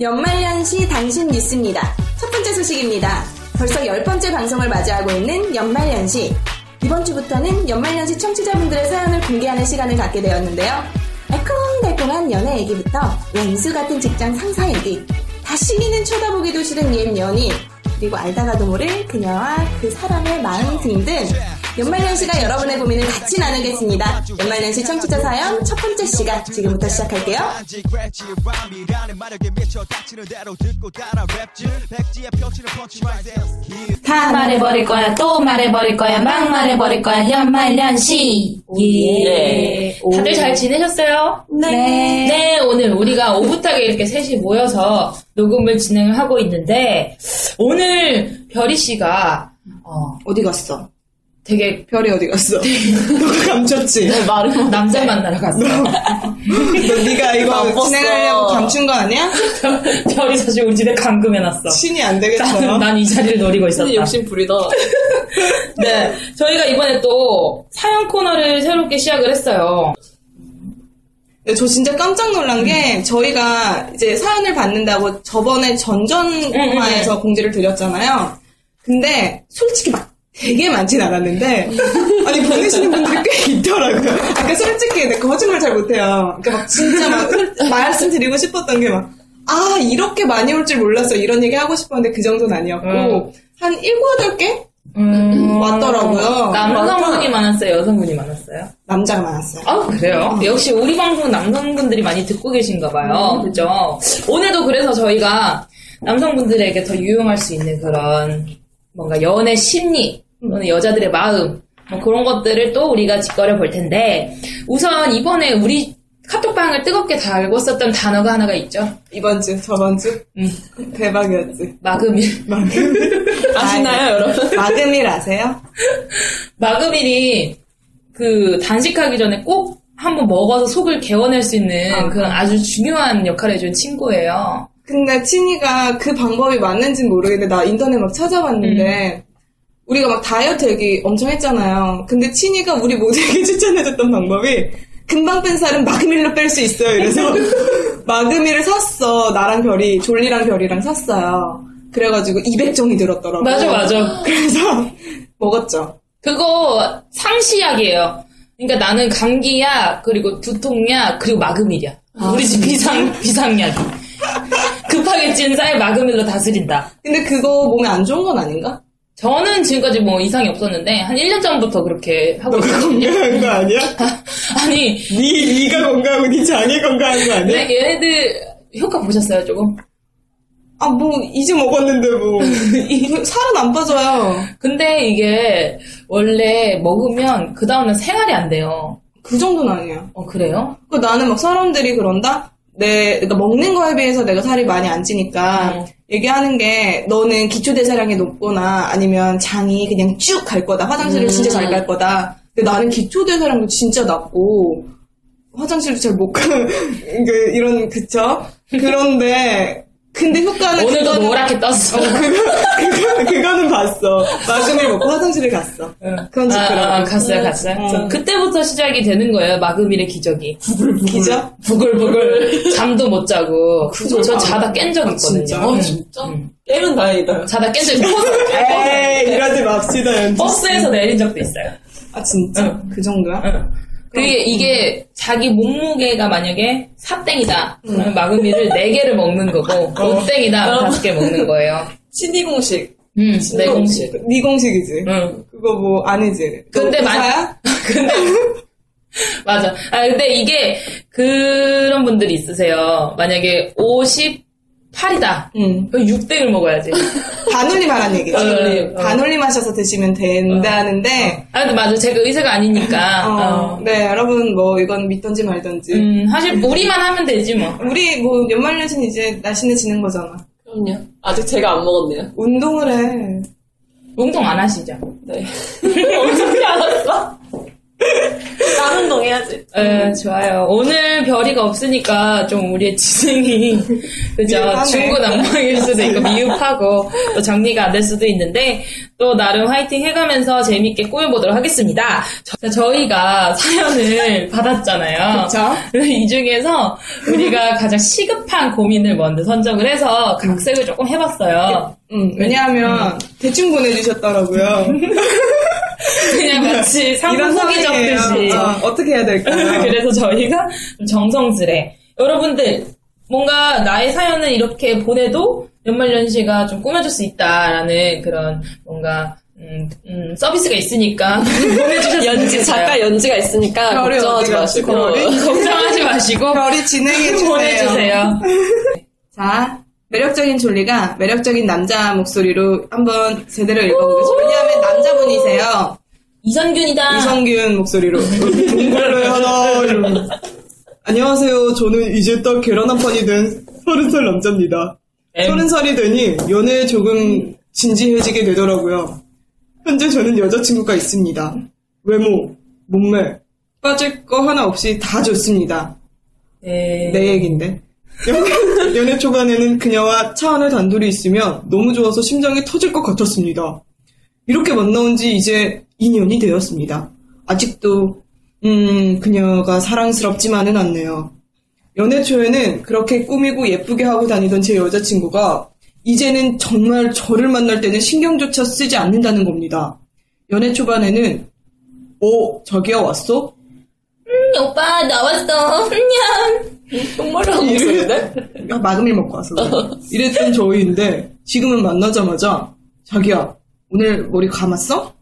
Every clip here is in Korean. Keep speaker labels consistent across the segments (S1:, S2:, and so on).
S1: 연말연시 당신 뉴스입니다. 첫 번째 소식입니다. 벌써 열 번째 방송을 맞이하고 있는 연말연시. 이번 주부터는 연말연시 청취자분들의 사연을 공개하는 시간을 갖게 되었는데요. 알콩달콩한 연애 얘기부터 왼수 같은 직장 상사 얘기, 다시는 쳐다보기도 싫은 옛 연인, 그리고 알다가도 모를 그녀와 그 사람의 마음 등등 연말연시가 여러분의 고민을 같이 나누겠습니다. 연말연시 청취자 사연 첫 번째 시간 지금부터 시작할게요.
S2: 다 말해버릴 거야, 또 말해버릴 거야, 막 말해버릴 거야, 연말연시. 예. 다들 잘 지내셨어요?
S1: 네.
S2: 네, 오늘 우리가 오붓하게 이렇게 셋이 모여서 녹음을 진행을 하고 있는데, 오늘 별이 씨가, 어,
S1: 어디 갔어?
S2: 되게
S1: 별이 어디 갔어? 너가 감췄지?
S2: 남자 만나러 갔어.
S1: 너 네가 이거 진행하려고 감춘 거 아니야?
S2: 별이 사실 우리 집에 감금해놨어.
S1: 신이 안 되겠어요.
S2: 난이 자리를 노리고 있었다.
S3: 욕심 부리다.
S2: 네, 저희가 이번에 또 사연 코너를 새롭게 시작을 했어요.
S1: 네, 저 진짜 깜짝 놀란 게 저희가 이제 사연을 받는다고 저번에 전전화에서 공지를 드렸잖아요. 근데 솔직히 막 되게 많진 않았는데 아니 보내시는 분들이 꽤 있더라고요. 그러니까 솔직히 내가 거짓말 잘 못해요. 그러니까 막 진짜 막 말씀드리고 싶었던 게 막 아 이렇게 많이 올 줄 몰랐어 이런 얘기 하고 싶었는데 그 정도는 아니었고
S2: 음.
S1: 한 일곱 여덟 개
S2: 음,
S1: 왔더라고요.
S2: 남성분이 많았어요? 여성분이 많았어요?
S1: 남자가 많았어요.
S2: 아, 그래요? 역시 우리 방송 남성분들이 많이 듣고 계신가 봐요. 그죠? 오늘도 그래서 저희가 남성분들에게 더 유용할 수 있는 그런 뭔가 연애 심리, 또는 여자들의 마음, 뭐 그런 것들을 또 우리가 짚거려 볼 텐데, 우선 이번에 우리 카톡방을 뜨겁게 달궜었던 단어가 하나가 있죠.
S1: 이번 주 저번 주
S2: 음,
S1: 대박이었지.
S2: 마금일.
S3: 아시나요, 여러분?
S1: 마금일 아세요?
S2: 마금일이 그 단식하기 전에 꼭 한번 먹어서 속을 개워낼 수 있는
S1: 아.
S2: 그런 아주 중요한 역할을 해준 친구예요.
S1: 근데 친이가 그 방법이 맞는지는 모르겠는데 나 인터넷 막 찾아봤는데 우리가 막 다이어트 얘기 엄청 했잖아요. 근데 친이가 우리 모두에게 추천해줬던 방법이 금방 뺀 살은 마금일로 뺄 수 있어요. 이래서 마금일을 샀어. 나랑 별이 졸리랑 별이랑 샀어요. 그래가지고 200정이 들었더라고.
S2: 맞아, 맞아.
S1: 그래서 먹었죠.
S2: 그거 상시약이에요. 그러니까 나는 감기약, 그리고 두통약, 그리고 마금일이야. 우리 집 비상, 비상약이. 급하게 찐살 마금일로 다스린다.
S1: 근데 그거 몸에 안 좋은 건 아닌가?
S2: 저는 지금까지 뭐 이상이 없었는데, 한 1년 전부터 그렇게 하고 있거든요.
S1: 건강한 거 아니야?
S2: 아니,
S1: 네, 네가 건강하고 네 장이 건강한 거 아니야?
S2: 네, 얘네들 효과 보셨어요, 조금?
S1: 아, 뭐, 이제 먹었는데, 뭐. 살은 안 빠져요.
S2: 근데 이게 원래 먹으면 그 다음날 생활이 안 돼요.
S1: 그 정도는 아니야.
S2: 어, 그래요?
S1: 그 나는 막 사람들이 그런다? 내, 그러니까 먹는 거에 비해서 내가 살이 많이 안 찌니까,
S2: 음.
S1: 얘기하는 게, 너는 기초대사량이 높거나, 아니면 장이 그냥 쭉 갈 거다. 화장실을 진짜 잘 갈 거다. 근데 나는 기초대사량도 진짜 낮고, 화장실도 잘 못 가, 그, 이런, 그쵸? 그런데, 근데 효과는.
S2: 오늘도
S1: 그거는-
S2: 노랗게 떴어.
S1: 어, 그거, 그거, 그거는 봤어. 마금을 먹고 화장실을 갔어. 그건
S2: 아,
S1: 지더라고.
S2: 아, 갔어요, 갔어요.
S1: 어.
S2: 그때부터 시작이 되는 거예요, 마금일의 기적이.
S1: 기죠?
S2: 부글부글. 잠도 못 자고.
S1: 그죠?
S2: 저 자다 깬적
S1: 아,
S2: 있거든요.
S1: 진짜?
S2: 음.
S1: 어,
S4: 진짜? 깨면 다행이다.
S2: 자다 깬 적.
S1: 에이, 이러지 맙시다.
S2: 버스에서 내린 적도 있어요.
S1: 아, 진짜?
S2: 응.
S1: 그 정도야?
S2: 응. 그게 이게 자기 몸무게가 만약에 4땡이다. 그러면 마금이를 4개를 먹는 거고 5땡이다. 5개 먹는 거예요.
S4: 신디 공식.
S2: 음, 내 공식.
S1: 네 공식이지.
S2: 응.
S1: 그거 뭐, 아니지.
S2: 근데
S1: 너
S2: 만-
S1: 의사야?
S2: 근데 맞아. 아 근데 이게 그런 분들이 있으세요. 만약에 58이다.
S1: 응.
S2: 그럼 6땡을 먹어야지.
S1: 반올림 하란 얘기지.
S2: 반올림. 어.
S1: 반올림 하셔서 드시면 된다는데,
S2: 아 근데 맞아. 제가 의사가 아니니까.
S1: 어,
S2: 어.
S1: 네, 여러분, 뭐, 이건 믿던지 말던지.
S2: 음, 사실 우리만 하면 되지 뭐.
S1: 우리, 뭐, 연말연신 이제 날씬해지는 거잖아.
S4: 그럼요. 아직 제가 안 먹었네요.
S1: 운동을 해.
S2: 운동 안 하시죠?
S4: 네. 어떻게 알았어? 난 운동해야지.
S2: 네, 좋아요. 오늘 별이가 없으니까 좀 우리의 진행이, 그죠? 중구난방일 수도 있고, 미흡하고, 또 정리가 안 될 수도 있는데, 또 나름 화이팅 해가면서 재밌게 꾸며보도록 하겠습니다. 저, 저희가 사연을 받았잖아요. 이 중에서 우리가 가장 시급한 고민을 먼저 선정을 해서 각색을 조금 해봤어요.
S1: 응, 왜냐하면, 대충 보내주셨더라고요.
S2: 그냥 마치
S1: 상황이에요.
S2: 적듯이.
S1: 어, 어떻게 해야 될까요?
S2: 그래서 저희가 좀 정성스레 여러분들 뭔가 나의 사연을 이렇게 보내도 연말연시가 좀 꾸며줄 수 있다라는 그런 뭔가 음, 음, 서비스가 있으니까 보내주셨으면
S4: 연지. 작가 연지가 있으니까 걱정하지 마시고.
S1: 별이?
S2: 걱정하지 마시고
S1: 별이 진행해 주세요.
S2: 보내주세요.
S1: 자, 매력적인 졸리가 매력적인 남자 목소리로 한번 제대로 읽어보겠습니다. 왜냐하면 남자분이세요.
S2: 이선균이다.
S1: 이성균 목소리로. 동굴을 하나, 이러면. 안녕하세요. 저는 이제 딱 계란 한 판이 된 서른 살 남자입니다.
S2: 엠.
S1: 서른 살이 되니 연애에 조금 진지해지게 되더라고요. 현재 저는 여자친구가 있습니다. 외모, 몸매, 빠질 거 하나 없이 다 좋습니다.
S2: 네.
S1: 내 얘긴데. 연- 연애 초반에는 그녀와 차 안에 단둘이 있으면 너무 좋아서 심장이 터질 것 같았습니다. 이렇게 만나온 지 이제 2년이 되었습니다. 아직도, 음, 그녀가 사랑스럽지만은 않네요. 연애 초에는 그렇게 꾸미고 예쁘게 하고 다니던 제 여자친구가 이제는 정말 저를 만날 때는 신경조차 쓰지 않는다는 겁니다. 연애 초반에는, 어, 자기야 왔어?
S2: 오빠 나왔어. 안녕.
S4: 똥말로 하고 있었는데?
S1: 아, 마금을 먹고 와서 그래. 이랬던 저희인데 지금은 만나자마자 자기야 오늘 머리 감았어?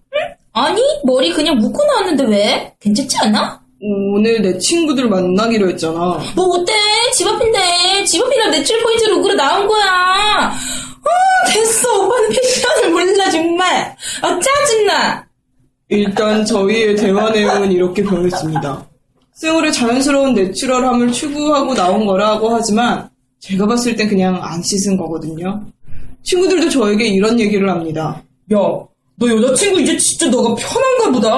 S2: 아니 머리 그냥 묶고 나왔는데 왜? 괜찮지 않아?
S1: 오늘 내 친구들 만나기로 했잖아
S2: 뭐 어때? 집 앞인데 집 앞이라 매출 포인트 룩으로 나온 거야. 아 됐어 오빠는 패션을 몰라 정말. 아 짜증나.
S1: 일단 저희의 대화 내용은 이렇게 변했습니다 생활의 자연스러운 내추럴함을 추구하고 나온 거라고 하지만 제가 봤을 땐 그냥 안 씻은 거거든요 친구들도 저에게 이런 얘기를 합니다
S2: 야, 너 여자친구 이제 진짜 너가 편한가 보다.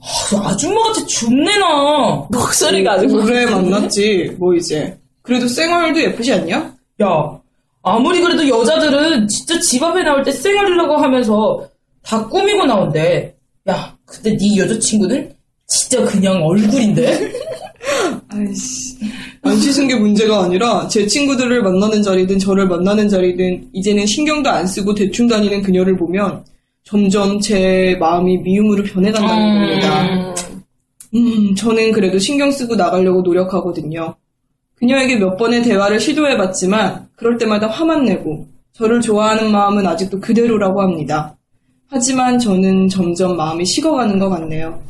S2: 아, 아줌마같이 죽내나.
S4: 목소리가 아주
S1: 그래 만났지 뭐 이제 그래도 생활도 예쁘지 않냐?
S2: 야, 아무리 그래도 여자들은 진짜 집 앞에 나올 때 쌩얼이라고 하면서 다 꾸미고 나온대. 야, 근데 네 여자친구는 진짜 그냥 얼굴인데?
S1: 아이씨. 안 씻은 게 문제가 아니라 제 친구들을 만나는 자리든 저를 만나는 자리든 이제는 신경도 안 쓰고 대충 다니는 그녀를 보면 점점 제 마음이 미움으로 변해간다는 겁니다. 음, 저는 그래도 신경 쓰고 나가려고 노력하거든요. 그녀에게 몇 번의 대화를 시도해봤지만 그럴 때마다 화만 내고 저를 좋아하는 마음은 아직도 그대로라고 합니다. 하지만 저는 점점 마음이 식어가는 것 같네요.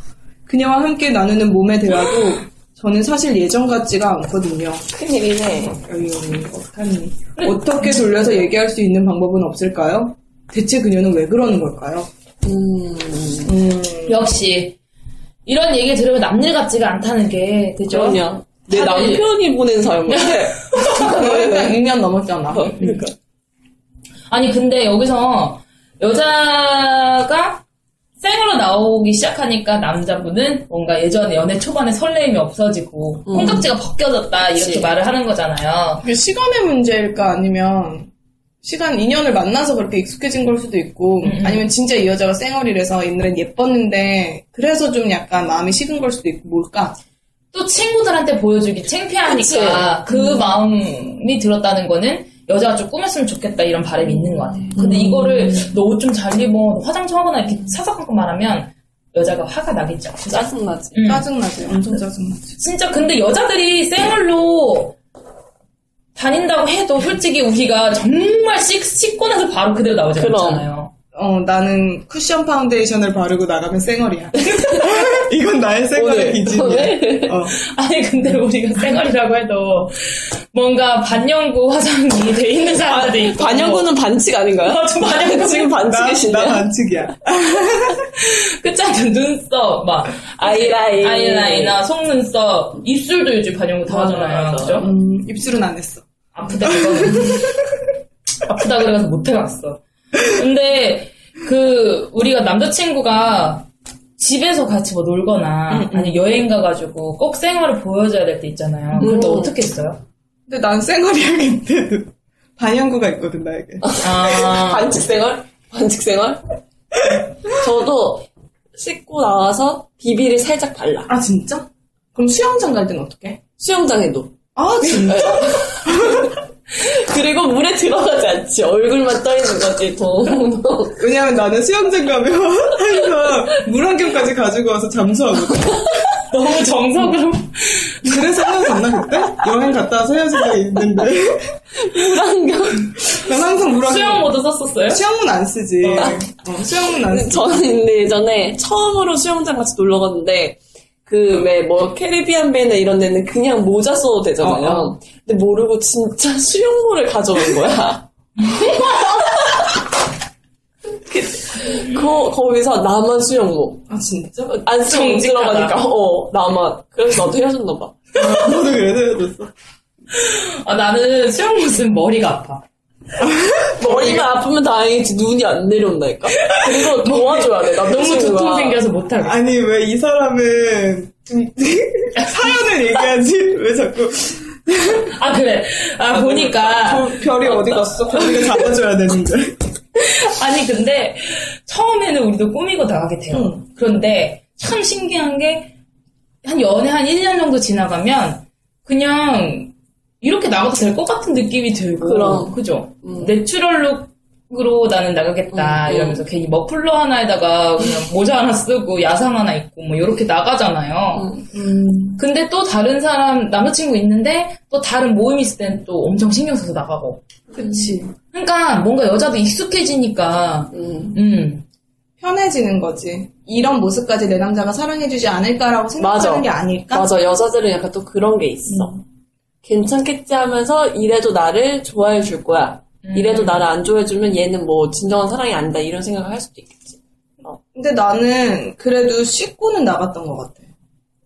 S1: 그녀와 함께 나누는 몸의 대화도 저는 사실 예전 같지가 않거든요.
S4: 큰일이네.
S1: 어떡하니. 어떻게 돌려서 얘기할 수 있는 방법은 없을까요? 대체 그녀는 왜 그러는 걸까요? 음,
S2: 역시 이런 얘기 들으면 남일 같지가 않다는 게 그죠?
S4: 그럼요. 내
S2: 다들-
S4: 남편이 보낸 사연 같아.
S1: 일단 2년 넘었잖아.
S4: 그러니까.
S2: 아니 근데 여기서 여자가 생으로 나오기 시작하니까 남자분은 뭔가 예전에 연애 초반에 설레임이 없어지고
S3: 음.
S2: 콩깍지가 벗겨졌다 이렇게
S3: 그치.
S2: 말을 하는 거잖아요.
S1: 그게 시간의 문제일까 아니면 시간 인연을 만나서 그렇게 익숙해진 걸 수도 있고
S2: 음, 음.
S1: 아니면 진짜 이 여자가 쌩얼이라서 옛날엔 예뻤는데 그래서 좀 약간 마음이 식은 걸 수도 있고 뭘까?
S2: 또 친구들한테 보여주기 창피하니까 그
S3: 음.
S2: 마음이 들었다는 거는 여자가 좀 꾸몄으면 좋겠다 이런 바람이 있는 것 같아요. 근데
S3: 음.
S2: 이거를 너 옷 좀 잘 입어, 너 화장 좀 하거나 이렇게 사사건건 말하면 여자가 화가 나겠죠.
S3: 짜증나지.
S2: 음.
S1: 짜증나지 엄청 짜증나지
S2: 진짜 근데 여자들이 생얼로 다닌다고 해도 솔직히 우리가 정말 씻, 씻고 나서 바로 그대로 나오지
S3: 그럼.
S2: 않잖아요.
S1: 어 나는 쿠션 파운데이션을 바르고 나가면 쌩얼이야 이건 나의 쌩얼의 기준이야
S3: 오늘?
S1: 어.
S2: 아니 근데 우리가 생얼이라고 해도 뭔가 반영구 화장이 돼 있는 사람들도 있고
S3: 반영구는 반칙 아닌가요?
S2: 맞아, 반영구.
S3: 지금
S1: 나,
S3: 반칙이시네.
S1: 나 반칙이야
S2: 그치 눈썹 막
S3: 아이라인.
S2: 아이라이너 속눈썹 입술도 요즘 반영구 다
S3: 맞아,
S2: 하잖아요. 그죠?
S1: 음, 입술은 안 했어
S2: 아프다 그거는 아프다 그래서 못 해갔어 근데 그 우리가 남자친구가 집에서 같이 뭐 놀거나 아니 여행 가가지고 꼭 생활을 보여줘야 될 때 있잖아요 그럴 때
S3: 음.
S2: 어떻게 했어요?
S1: 근데 난 쌩얼이야겠는데 반영구가 있거든 나에게
S2: 아
S3: 반칙 생활? 반칙 생활? 저도 씻고 나와서 비비를 살짝 발라.
S1: 아 진짜? 그럼 수영장 갈 때는 어떡해?
S3: 수영장에도.
S1: 아 진짜?
S3: 그리고 물에 들어가지 않지. 얼굴만 떠 있는 거지, 동.
S1: 왜냐면 나는 수영장 가면 항상 물안경까지 가지고 와서 잠수하거든.
S2: 너무 정석으로
S1: 그래서 헤어졌나 그때? 여행 갔다 와서 헤어진 적이 있는데
S3: 물안경.
S1: 난 항상 물안경
S2: 수영 모드 썼었어요?
S1: 수영문 안 쓰지. 어, 수영문 안 쓰지.
S3: 저는 근데 예전에 처음으로 수영장 같이 놀러 갔는데, 그, 왜, 뭐, 캐리비안 베이나 이런 데는 그냥 모자 써도 되잖아요.
S1: 어, 어.
S3: 근데 모르고 진짜 수영모를 가져온 거야. 거, 거기서 나만 수영모.
S1: 아 진짜?
S3: 안 쓰고. 들어가니까, 어, 나만. 그래서 나도 헤어졌나봐.
S1: 너도 그래서 헤어졌어.
S2: 아 나는 수영 모드 쓰면 머리가 아파
S3: 머리가 아프면 다행이지, 눈이 안 내려온다니까? 그리고 도와줘야 돼,
S2: 너무. 두통 생겨서 못하겠어
S1: 아니 왜 이 사람은 좀 사연을 얘기하지? 왜 자꾸
S2: 아 그래 아 보니까
S1: 저 별이 어디 갔어? 별이가 잡아줘야 되는데.
S2: 아니 근데 처음에는 우리도 꾸미고 나가게 돼요. 그런데 참 신기한 게 한 연애 한 1년 정도 지나가면 그냥 이렇게 나가도 될 것 같은 느낌이 들고
S3: 그럼.
S2: 그죠?
S3: 음.
S2: natural look으로 나는 나가겠다
S3: 음, 음.
S2: 이러면서 괜히 머플러 하나에다가 그냥 모자 하나 쓰고 야상 하나 입고 뭐 이렇게 나가잖아요.
S3: 음.
S2: 근데 또 다른 사람 남자친구 있는데 또 다른 모임 있을 땐 또 엄청 신경 써서 나가고
S1: 그치.
S2: 그러니까 뭔가 여자도 익숙해지니까
S3: 음.
S2: 음
S1: 편해지는 거지. 이런 모습까지 내 남자가 사랑해주지 않을까라고 생각하는
S3: 맞아.
S1: 게 아닐까?
S3: 맞아, 여자들은 약간 또 그런 게 있어. 괜찮겠지 하면서 이래도 나를 좋아해 줄 거야.
S2: 음.
S3: 이래도 나를 안 좋아해주면 얘는 뭐 진정한 사랑이 아니다 이런 생각을 할 수도 있겠지.
S1: 근데 나는 그래도 씻고는 나갔던 것 같아.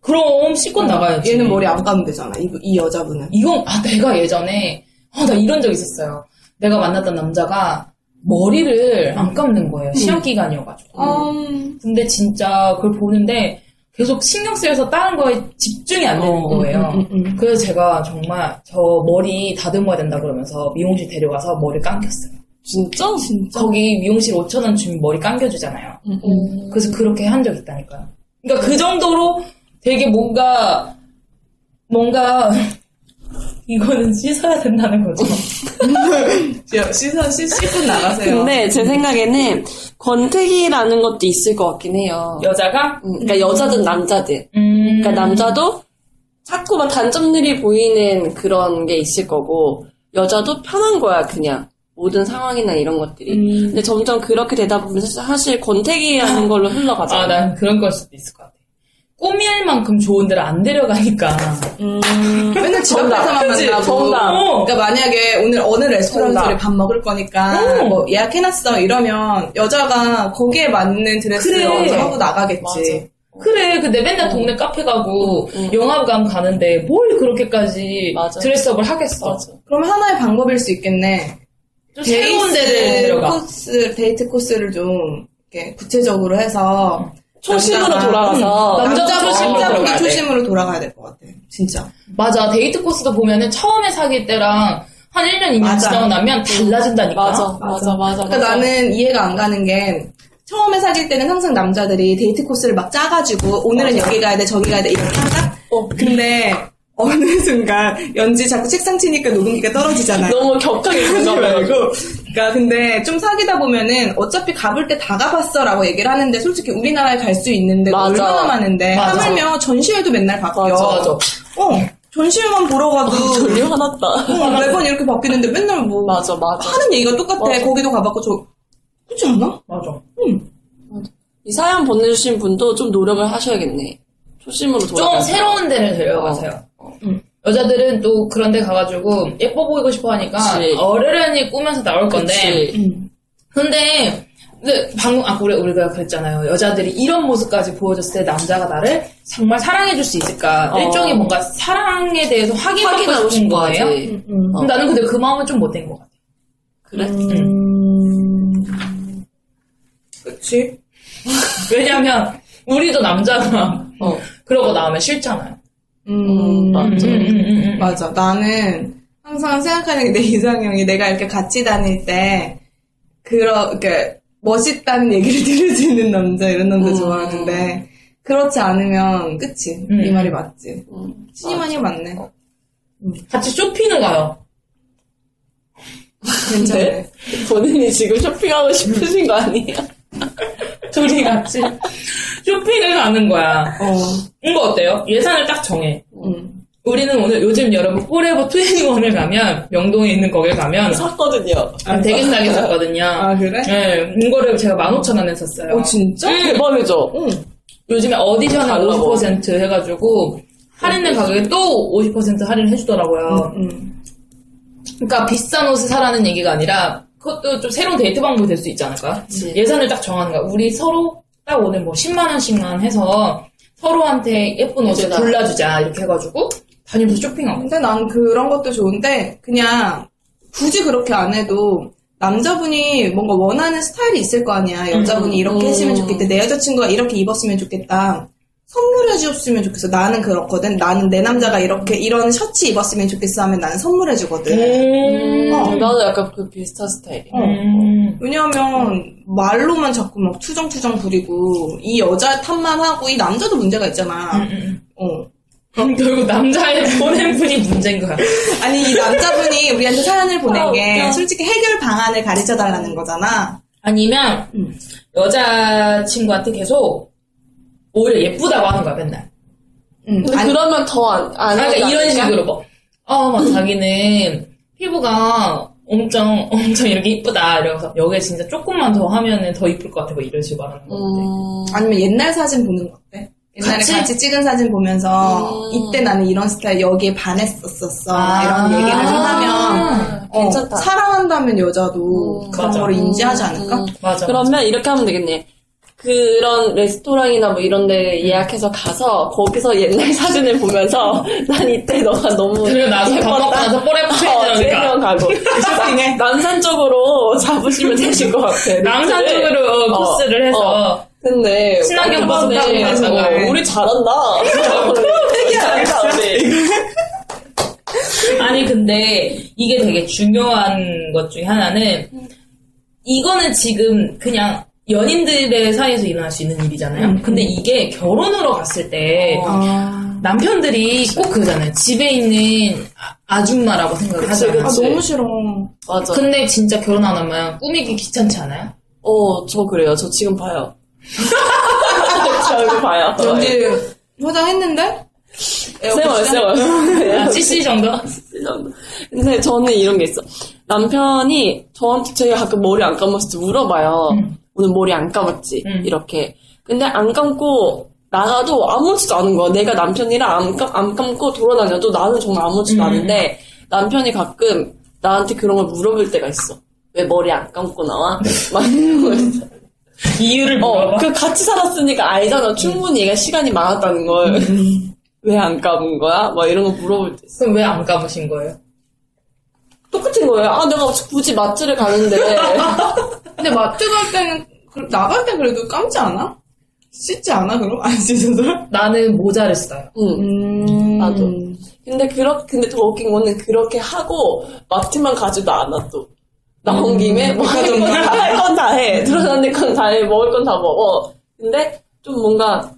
S2: 그럼 씻고 나가야지.
S1: 얘는 머리 안 감으면 되잖아. 이, 이 여자분은.
S2: 이건 아 내가 예전에 아 나 이런 적 있었어요. 내가 만났던 남자가 머리를 안 감는 거예요. 시험 기간이어가지고.
S1: 음.
S2: 근데 진짜 그걸 보는데 계속 신경 쓰여서 다른 거에 집중이 안 되는
S3: 어,
S2: 거예요.
S1: 음, 음, 음.
S2: 그래서 제가 정말 저 머리 다듬어야 된다 그러면서 미용실 데려가서 머리 감겼어요.
S3: 진짜?
S1: 진짜?
S2: 거기 미용실 5천 원 주면 머리 감겨주잖아요. 그래서 그렇게 한 적 있다니까요. 그러니까 그 정도로 되게 뭔가 뭔가 이거는 씻어야 된다는 거죠.
S1: 야, 씻어, 씻, 씻고 나가세요.
S3: 근데 제 생각에는 권태기라는 것도 있을 것 같긴 해요.
S2: 여자가
S3: 음, 그러니까 여자든 남자든.
S2: 음,
S3: 그러니까 남자도 자꾸만 단점들이 보이는 그런 게 있을 거고 여자도 편한 거야 그냥 모든 상황이나 이런 것들이.
S1: 음.
S3: 근데 점점 그렇게 되다 보면 사실- 사실 권태기라는 걸로 흘러가잖아.
S2: 아, 난 그런 걸 수도 있을 것 같아. 꾸밀 만큼 좋은 데를 안 데려가니까.
S1: 음, 맨날 집. 앞에서만
S3: 그치,
S1: 만나고.
S3: 정답.
S2: 어.
S1: 그러니까 만약에 오늘 어느 레스토랑에서. 밥 먹을 거니까
S2: 어.
S1: 뭐 예약해놨어 이러면 여자가 거기에 맞는 드레스를
S2: 그래.
S1: 먼저 하고 나가겠지.
S3: 맞아.
S2: 그래, 근데 맨날 동네 카페 가고
S3: 응.
S2: 영화관 가는데 뭘 그렇게까지
S3: 맞아.
S2: dress up을 하겠어.
S3: 맞아.
S1: 그럼 하나의 방법일 수 있겠네. 데이트. 코스, 데이트 코스를 좀 이렇게 구체적으로 해서
S3: 초심으로
S1: 남자가-
S3: 돌아가서
S1: 음, 남자분
S2: 돼.
S1: 초심으로 돌아가야 될 것 같아. 진짜.
S2: 맞아. 데이트 코스도 보면은 처음에 사귈 때랑 한 1년, 2년
S1: 맞아.
S2: 지나고 나면 달라진다니까.
S3: 맞아, 맞아, 맞아.
S1: 그러니까 나는 이해가 안 가는 게 처음에 사귈 때는 항상 남자들이 데이트 코스를 막 짜가지고 오늘은 여기 가야 돼 저기 가야 돼 이렇게 하다.
S3: 어.
S1: 근데 어느 순간 연지 자꾸 책상 치니까 녹음기가 떨어지잖아요.
S3: 너무 격하게
S1: 그러지. 말고. 그러니까 근데 좀 사귀다 보면은 어차피 가볼 때 다 가봤어라고 얘기를 하는데 솔직히 우리나라에 갈 수 있는 데가
S3: 맞아.
S1: 얼마나 많은데
S2: 맞아.
S1: 하물며 전시회도 맨날 바뀌어.
S3: 맞아,
S2: 맞아.
S1: 어 전시회만 보러 가도
S3: 졸려 화났다.
S1: 어, 매번 이렇게 바뀌는데 맨날 뭐
S3: 맞아, 맞아.
S1: 하는 얘기가 똑같아.
S3: 맞아.
S1: 거기도 가봤고 저 그렇지 않아?
S2: 맞아.
S3: 이 사연 보내주신 분도 좀 노력을 하셔야겠네. 초심으로
S2: 좀
S3: 돌아가.
S2: 새로운 데를 데려가세요. 여자들은 또 그런 데 가가지고 예뻐 보이고 싶어 하니까
S3: 그치.
S2: 어르르니 꾸면서 나올 건데.
S3: 그치.
S2: 근데, 근데 방금, 아, 우리, 우리가 그랬잖아요. 여자들이 이런 모습까지 보여줬을 때 남자가 나를 정말 사랑해줄 수 있을까?
S3: 어.
S2: 일종의 뭔가 사랑에 대해서 확인하고 싶은 거예요.
S3: 하지.
S1: 음.
S2: 근데 나는 근데 그 마음은 좀 못된 것 같아.
S3: 그래?
S1: 음. 그치?
S2: 왜냐면, 우리도 남자가
S3: 어.
S2: 그러고 나오면 싫잖아요.
S1: 음,
S3: 맞아.
S2: 음, 음, 음, 음.
S1: 맞아. 나는 항상 생각하는 게 내 이상형이 내가 이렇게 같이 다닐 때, 그러, 그 멋있다는 얘기를 들을 수 있는 남자, 이런 남자
S3: 음.
S1: 좋아하는데, 그렇지 않으면, 그치?
S2: 음.
S1: 이 말이 맞지.
S3: 음.
S1: 신이만이 맞네.
S2: 같이 쇼핑을 가요.
S1: 괜찮네.
S3: 본인이 지금 쇼핑하고 싶으신 거 아니에요?
S2: 둘이 같이 쇼핑을 가는 거야.
S1: 어,
S2: 이거 어때요? 예산을 딱 정해.
S1: 음.
S2: 우리는 오늘 요즘 여러분 Forever 21을 가면 명동에 있는 거길 가면
S3: 샀거든요.
S2: 되게 싸게 샀거든요.
S1: 아, 그래?
S2: 네, 이거를 제가 15,000원에 샀어요.
S1: 어, 진짜?
S3: 대박이죠?
S2: 요즘에
S3: additional이라고.
S2: 50% 해가지고 할인된 가격에 또 50% 할인을 해주더라고요.
S1: 음.
S2: 그러니까 비싼 옷을 사라는 얘기가 아니라 그것도 좀 새로운 데이트 방법이 될 수 있지 않을까?
S3: 그치.
S2: 예산을 딱 정하는 거야. 우리 서로 딱 오늘 뭐 10만 원씩만 해서 서로한테 예쁜 옷을
S3: 예쁘다.
S2: 골라주자 이렇게 해가지고 다니면서 쇼핑하고.
S1: 근데 난 그런 것도 좋은데 그냥 굳이 그렇게 안 해도 남자분이 뭔가 원하는 스타일이 있을 거 아니야. 여자분이 이렇게
S3: 음.
S1: 했으면 좋겠다. 내 여자친구가 이렇게 입었으면 좋겠다. 선물해 주었으면 좋겠어. 나는 그렇거든. 나는 내 남자가 이렇게 이런 셔츠 입었으면 좋겠어 하면 나는 선물해 주거든.
S2: 음.
S1: 어.
S3: 나도 약간 그 비슷한 스타일이야.
S2: 음.
S1: 왜냐하면 말로만 자꾸 막 투정투정 부리고 이 여자 탓만 하고 이 남자도 문제가 있잖아.
S2: 음.
S1: 어.
S2: 그럼 결국 남자의 보낸 분이 문제인 거야.
S1: 아니 이 남자분이 우리한테 사연을 보낸
S3: 아,
S1: 게
S3: 웃겨.
S1: 솔직히 해결 방안을 가르쳐 달라는 거잖아.
S2: 아니면
S1: 음.
S2: 여자 친구한테 계속 오히려 예쁘다고 하는 거야 맨날.
S1: 음,
S3: 근데
S1: 아니,
S3: 그러면 더 안, 안
S2: 아, 그러니까 이런
S3: 않을까?
S2: 식으로 뭐, 어, 막 자기는 피부가 엄청 엄청 이렇게 이쁘다 이러면서 여기에 진짜 조금만 더 하면은 더 이쁠 것 같아 뭐 이런 식으로 하는 거.
S3: 음,
S1: 아니면 옛날 사진 보는 거 어때? 옛날에
S2: 같이?
S1: 같이, 찍은 사진 보면서
S3: 음.
S1: 이때 나는 이런 스타일 여기에 반했었었어
S2: 아.
S1: 이런 얘기를 좀 하면 어,
S3: 괜찮다.
S1: 사랑한다면 여자도
S3: 음.
S1: 그런
S2: 맞아.
S1: 거를 인지하지 않을까?
S3: 음.
S2: 맞아.
S3: 그러면 이렇게 하면 되겠네. 그런 레스토랑이나 뭐 이런 데 예약해서 가서 거기서 옛날 사진을 보면서 난 이때 너가 너무
S2: 그리고 나서 밥 먹고 나서 뽀레
S3: 세명 가고
S1: 쇼핑해.
S3: 남산 쪽으로 잡으시면 되실 것 같아.
S2: 남산 쪽으로
S3: 어,
S2: 코스를 해서
S3: 어. 근데
S2: 친환경 버스
S3: 근데
S2: 타고
S3: 우리 잘한다.
S2: 아니 근데 이게 되게 중요한 것 중에 하나는 이거는 지금 그냥 연인들의 사이에서 일어날 수 있는 일이잖아요. 근데 이게 결혼으로 갔을 때
S1: 아,
S2: 남편들이 꼭 그러잖아요. 집에 있는 아- 아줌마라고 생각을 하잖아요.
S1: 아 너무 싫어.
S3: 맞아.
S2: 근데 진짜 결혼 안 하면 꾸미기 귀찮지 않아요?
S3: 어, 저 그래요. 저 지금 봐요. 저 얼굴 봐요.
S1: 연지 화장했는데?
S3: 세월, 세월.
S2: CC 정도?
S3: 근데 저는 이런 게 있어. 남편이 저한테 제가 가끔 머리 안 감았을 때 물어봐요. 오늘 머리 안 감았지?
S2: 음.
S3: 이렇게. 근데 안 감고 나가도 아무렇지도 않은 거야. 내가 남편이랑 안, 감, 안 감고 돌아다녀도 나는 정말 아무렇지도
S2: 음.
S3: 않은데 남편이 가끔 나한테 그런 걸 물어볼 때가 있어. 왜 머리 안 감고 나와? 막 이런 거 있어.
S2: 이유를
S3: 어,
S2: 물어봐.
S3: 그 같이 살았으니까 알잖아. 충분히 얘가 시간이 많았다는 걸. 왜 안 감은 거야? 막 이런 거 물어볼 때 있어.
S2: 그럼 왜 안 감으신 거예요?
S3: 똑같은 거예요. 아, 내가 굳이 마트를 가는데.
S1: 근데 마트 갈 때는 그- 나갈 때 그래도 감지 않아? 씻지 않아, 그럼? 안 씻어서?
S2: 나는 모자를 써요.
S3: 응.
S1: 음.
S3: 나도. 근데 그렇 근데 더 웃긴 거는 그렇게 하고 마트만 가지도 않아 또. 나온 김에 뭐할건 다 해. 들어가는 건다 해. 먹을 건 다 먹어. 근데 좀 뭔가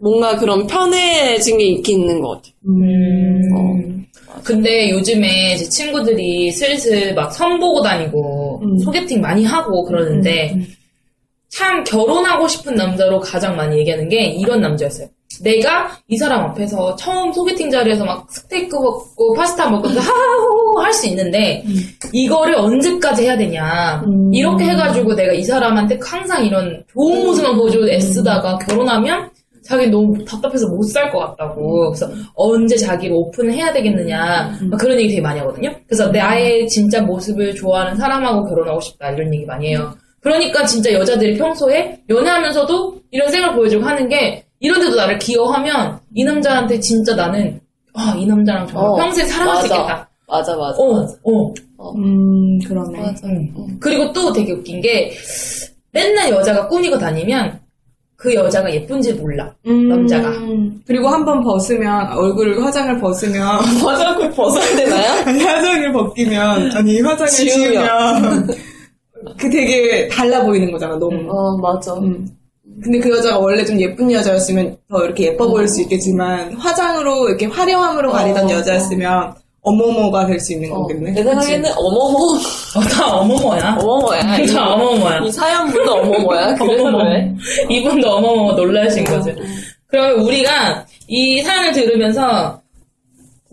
S3: 뭔가 그런 편해진 게 있긴 있는 것 같아.
S2: 음. 근데 요즘에 제 친구들이 슬슬 막 선보고 다니고
S1: 음.
S2: 소개팅 많이 하고 그러는데 참 결혼하고 싶은 남자로 가장 많이 얘기하는 게 이런 남자였어요. 내가 이 사람 앞에서 처음 소개팅 자리에서 막 스테이크 먹고 파스타 먹고 하하호 할 수 있는데 이거를 언제까지 해야 되냐? 이렇게 해가지고 내가 이 사람한테 항상 이런 좋은 모습만 보여주고 애쓰다가 결혼하면 자기 너무 답답해서 못 살 것 같다고 그래서 언제 자기를 오픈을 해야 되겠느냐 막 그런 얘기 되게 많이 하거든요 그래서 나의 진짜 모습을 좋아하는 사람하고 결혼하고 싶다 이런 얘기 많이 해요 그러니까 진짜 여자들이 평소에 연애하면서도 이런 생각을 보여주고 하는 게 이런데도 나를 기여하면 이 남자한테 진짜 나는 아, 이 남자랑 정말
S3: 어,
S2: 평생 수
S3: 맞아.
S2: 있겠다.
S3: 맞아 맞아.
S2: 어,
S3: 맞아.
S2: 어.
S1: 음, 그러네.
S3: 맞아.
S2: 응. 그리고 또 되게 웃긴 게 맨날 여자가 꾸미고 다니면 그 여자가 예쁜지 몰라.
S1: 음,
S2: 남자가.
S1: 그리고 한 번 벗으면, 얼굴 화장을 벗으면,
S3: 화장을 벗어야 되나요?
S1: 아니, 화장을 벗기면, 아니, 화장을
S3: 지우면.
S1: 지우면, 그 되게 달라 보이는 거잖아, 너무.
S3: 어 맞아.
S1: 음. 근데 그 여자가 원래 좀 예쁜 여자였으면 더 이렇게 예뻐 보일 수 있겠지만, 화장으로, 이렇게 화려함으로 가리던
S3: 어,
S1: 여자였으면, 어머머가 될 수 있는
S3: 어,
S1: 거겠네.
S3: 내 생각에는 어머머
S2: 어, 다 어머머야.
S3: 어머머야. 이-
S2: 다 어머머야.
S3: 이 사연분도 어머머야. 그래서
S2: 어머머.
S3: 그래.
S2: 이분도 어머머 놀라신 거죠. 그러면 우리가 이 사연을 들으면서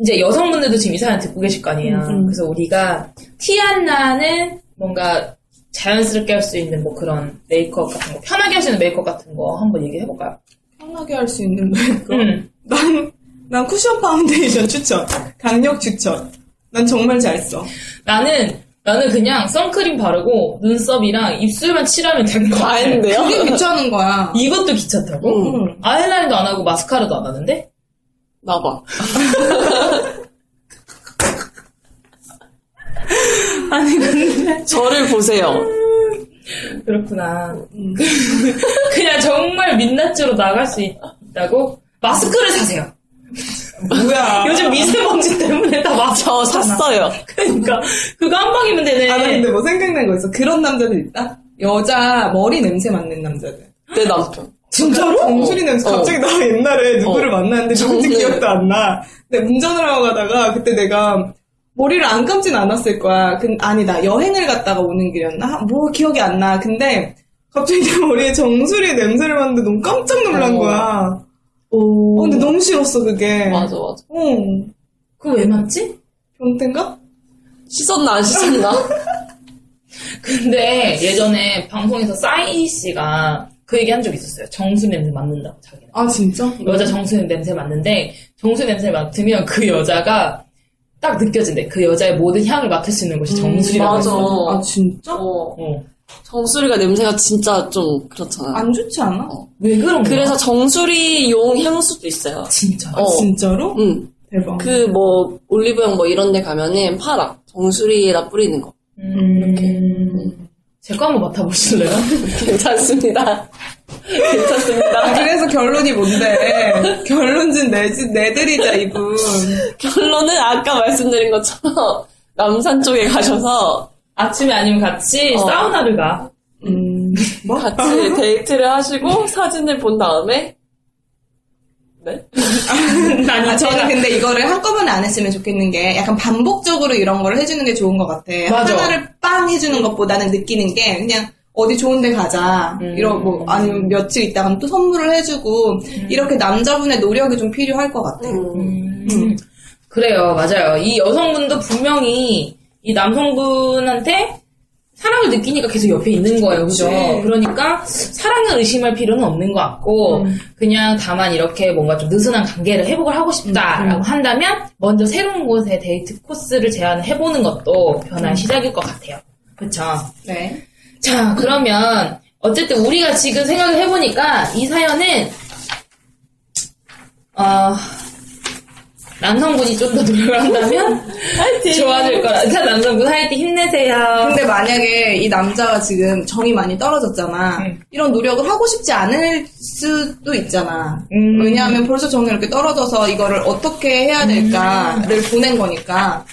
S2: 이제 여성분들도 지금 이 사연 듣고 계실 거 아니에요. 그래서 우리가 티 안 나는 뭔가 자연스럽게 할 수 있는 뭐 그런 메이크업 같은 거, 편하게 할 수 있는 메이크업 같은 거 한번 얘기해 볼까요?
S1: 편하게 할 수 있는 메이크업.
S2: 음.
S1: 난, 난 쿠션 파운데이션 추천. 강력 추천. 난 정말 잘 써.
S2: 나는 나는 그냥 선크림 바르고 눈썹이랑 입술만 칠하면 되는
S3: 거다
S2: 같아.
S3: 했는데요?
S1: 그게 괜찮은 거야.
S2: 이것도 귀찮다고?
S1: 응.
S2: 아이라인도 안 하고 마스카라도 안 하는데?
S3: 나봐.
S2: 아니 근데
S3: 저를 보세요.
S2: 그렇구나. 그냥 정말 민낯으로 나갈 수 있다고? 마스크를 사세요.
S1: 뭐야.
S2: 요즘 미세먼지 때문에 다.
S3: 저 샀어요.
S2: 그러니까 그거 한 방이면 되네.
S1: 아, 나 근데 뭐 생각난 거 있어. 그런 남자들 있다? 여자 머리 냄새 맡는 남자들.
S3: 내 남편.
S1: 진짜로? 정수리 냄새.
S3: 어.
S1: 갑자기 나 옛날에 누구를
S3: 어.
S1: 만났는데 누군지
S3: 정말.
S1: 기억도 안 나. 근데 운전을 하고 가다가 그때 내가 머리를 안 감진 않았을 거야. 근, 아니다. 여행을 갔다가 오는 길이었나? 뭐 기억이 안 나. 근데 갑자기 내 머리에 정수리 냄새를 맡는데 너무 깜짝 놀란
S3: 어.
S1: 거야.
S2: 오.
S1: 어, 근데 너무 싫었어, 그게.
S3: 맞아 맞아.
S1: 어.
S2: 그거 왜 맞지?
S1: 변태인가?
S3: 씻었나 안 씻었나?
S2: 근데 예전에 방송에서 싸이 씨가 그 얘기 한 적 있었어요. 정수 냄새 맡는다고 자기는.
S1: 아, 진짜?
S2: 여자 정수 냄새 맡는데 정수 냄새 맡으면 그 여자가 딱 느껴진대. 그 여자의 모든 향을 맡을 수 있는 곳이 정수리라고
S3: 맞아.
S2: 했어.
S1: 아, 진짜?
S3: 어.
S2: 어.
S3: 정수리가 냄새가 진짜 좀 그렇잖아.
S1: 안 좋지 않아?
S2: 왜 그런 거야?
S3: 그래서 정수리 용 향수도 있어요.
S2: 진짜.
S1: 아,
S3: 어.
S1: 진짜로?
S3: 응.
S1: 대박.
S3: 그 뭐 올리브영 뭐 이런 데 가면은 팔아. 정수리에다 뿌리는 거.
S2: 음. 제거 한번 맡아보실래요?
S3: 괜찮습니다. 괜찮습니다.
S1: 아, 그래서 결론이 뭔데? 결론은 내, 내들이자, 이분.
S3: 결론은 아까 말씀드린 것처럼 남산 쪽에 가셔서
S2: 아침에 아니면 같이
S3: 어.
S2: 사우나를 가.
S1: 음, 뭐?
S3: 같이 데이트를 하시고 사진을 본 다음에 네?
S2: 아니,
S1: 아, 저는 근데 이거를 한꺼번에 안 했으면 좋겠는 게 약간 반복적으로 이런 걸 해주는 게 좋은 것 같아.
S2: 맞아.
S1: 하나를 빵 해주는 것보다는 느끼는 게 그냥 어디 좋은 데 가자.
S2: 음.
S1: 이런 뭐, 아니면 며칠 있다가 또 선물을 해주고 이렇게 남자분의 노력이 좀 필요할 것 같아.
S2: 음. 그래요, 맞아요. 이 여성분도 분명히 이 남성분한테 사랑을 느끼니까 계속 옆에 있는 거예요, 그죠?
S1: 그치.
S2: 그러니까 사랑을 의심할 필요는 없는 것 같고 그냥 다만 이렇게 뭔가 좀 느슨한 관계를 회복을 하고 싶다라고 한다면 먼저 새로운 곳에 데이트 코스를 제안을 해보는 것도 변화의 시작일 것 같아요. 그쵸?
S1: 네.
S2: 자, 그러면 어쨌든 우리가 지금 생각을 해보니까 이 사연은 어, 남성분이 좀 더 노력을 한다면 좋아질 거라. 자, 남성분 화이팅 힘내세요.
S1: 근데 만약에 이 남자가 지금 정이 많이 떨어졌잖아.
S2: 음.
S1: 이런 노력을 하고 싶지 않을 수도 있잖아.
S2: 음.
S1: 왜냐하면 벌써 정이 이렇게 떨어져서 이거를 어떻게 해야 될까를
S2: 음.
S1: 보낸 거니까.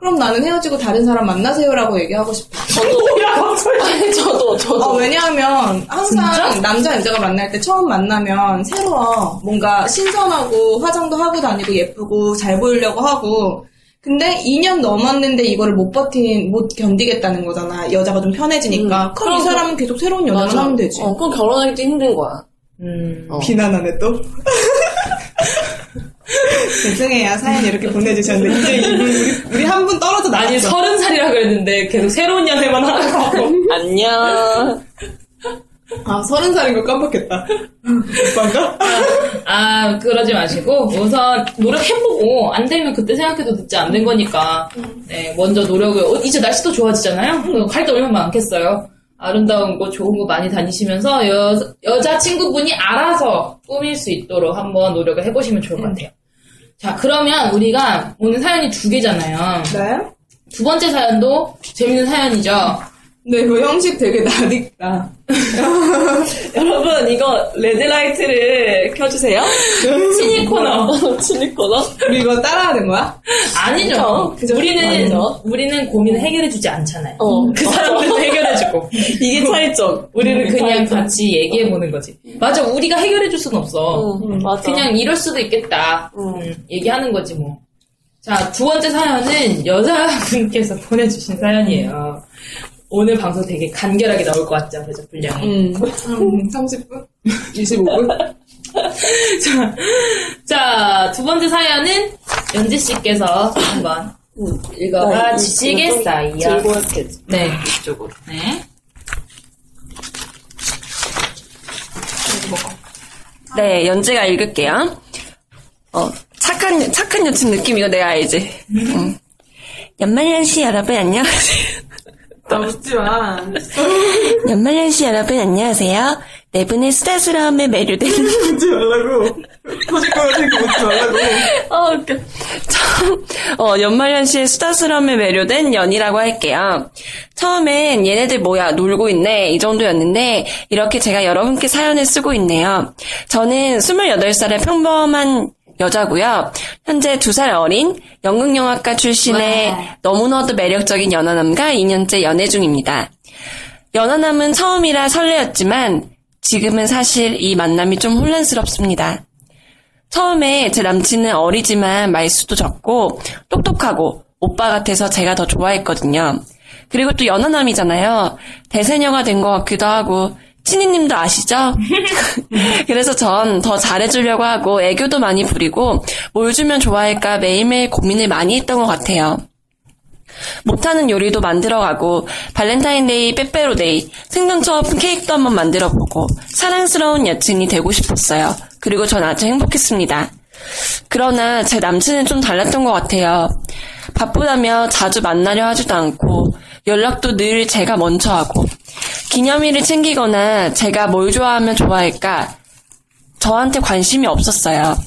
S1: 그럼 나는 헤어지고 다른 사람 만나세요라고 얘기하고 싶어.
S5: 아니, 저도, 저도.
S1: 어, 왜냐하면 항상 남자 여자가 만날 때 처음 만나면 새로워. 뭔가 신선하고 화장도 하고 다니고 예쁘고 잘 보이려고 하고. 근데 2년 넘었는데 이거를 못 버틴, 못 견디겠다는 거잖아. 여자가 좀 편해지니까.
S5: 음.
S1: 그럼 이
S5: 그럼
S1: 사람은 계속 새로운 연애만
S5: 맞아.
S1: 하면 되지.
S5: 어, 그럼 결혼하기도 힘든 거야.
S2: 음.
S5: 어.
S1: 비난하네 또. 죄송해요. 사연 이렇게 보내주셨는데 이제 이분 우리, 우리 한 분 떨어져 나갔어.
S2: 아니, 서른 살이라 그랬는데 계속 새로운 연애만 하라고 하고.
S5: 안녕.
S1: 아 서른 살인 거 깜빡했다. 오빠인가?
S2: 아, 그러지 마시고, 우선 노력해보고, 안 되면 그때 생각해도 늦지 않는 거니까, 네, 먼저 노력을, 어, 이제 날씨도 좋아지잖아요? 갈 데 얼마나 많겠어요? 아름다운 곳, 좋은 곳 많이 다니시면서, 여, 여자친구분이 알아서 꾸밀 수 있도록 한번 노력을 해보시면 좋을 것 같아요. 자, 그러면 우리가 오늘 사연이 두 개잖아요.
S1: 네.
S2: 두 번째 사연도 재밌는 사연이죠?
S1: 네, 그 형식 되게 낯익다.
S5: 여러분, 이거 red light를 켜주세요.
S2: 친일 코너.
S5: 친일 코너?
S1: 우리 이거 따라하는 거야?
S2: 아니죠.
S5: 그죠?
S2: 우리는,
S5: 아니죠.
S2: 우리는 고민을 해결해주지 않잖아요.
S5: 어.
S2: 그 사람들도 해결해주고.
S5: 이게 차이점.
S2: 우리는
S5: 이게
S2: 그냥
S5: 차이점.
S2: 같이 얘기해보는 거지. 맞아, 우리가 해결해줄 순 없어.
S5: 응, 맞아.
S2: 그냥 이럴 수도 있겠다.
S5: 응.
S2: 음, 얘기하는 거지, 뭐. 자, 두 번째 사연은 여자분께서 보내주신 사연이에요. 오늘 방송 되게 간결하게 나올 것 같죠, 그죠, 분량이.
S1: 음. 30분? 25분?
S2: 자, 자, 두 번째 사연은 연지 씨께서 한번 읽어봐 주시겠어요?
S5: 들고 이렇게
S2: 네.
S5: 이쪽으로.
S2: 네.
S3: 네, 연지가 읽을게요. 어, 착한, 착한 여친 느낌 이거 내가 알지? 응. 연말연시 여러분 안녕하세요.
S1: 나 웃지 마.
S3: 연말 연시 여러분 안녕하세요. 네 분의 수다스러움에 매료된
S1: 웃지 말라고. 터질 거 같으니까 웃지 말라고.
S3: 어, 웃겨. 처음, 어, 연말 연시의 수다스러움에 매료된 연이라고 할게요. 처음엔 얘네들 뭐야, 놀고 있네, 이 정도였는데, 이렇게 제가 여러분께 사연을 쓰고 있네요. 저는 28살의 평범한 여자고요. 현재 2살 어린 연극영화과 출신의 너무나도 매력적인 연하남과 2년째 연애 중입니다. 연하남은 처음이라 설레었지만, 지금은 사실 이 만남이 좀 혼란스럽습니다. 처음에 제 남친은 어리지만 말수도 적고 똑똑하고 오빠 같아서 제가 더 좋아했거든요. 그리고 또 연하남이잖아요. 대세녀가 된 것 같기도 하고 친이님도 아시죠? 그래서 전 더 잘해주려고 하고 애교도 많이 부리고 뭘 주면 좋아할까 매일매일 고민을 많이 했던 것 같아요. 못하는 요리도 만들어가고 발렌타인데이, 빼빼로데이, 생전 처음 케이크도 한번 만들어보고 사랑스러운 여친이 되고 싶었어요. 그리고 전 아주 행복했습니다. 그러나 제 남친은 좀 달랐던 것 같아요. 바쁘다며 자주 만나려 하지도 않고 연락도 늘 제가 먼저 하고 기념일을 챙기거나 제가 뭘 좋아하면 좋아할까 저한테 관심이 없었어요.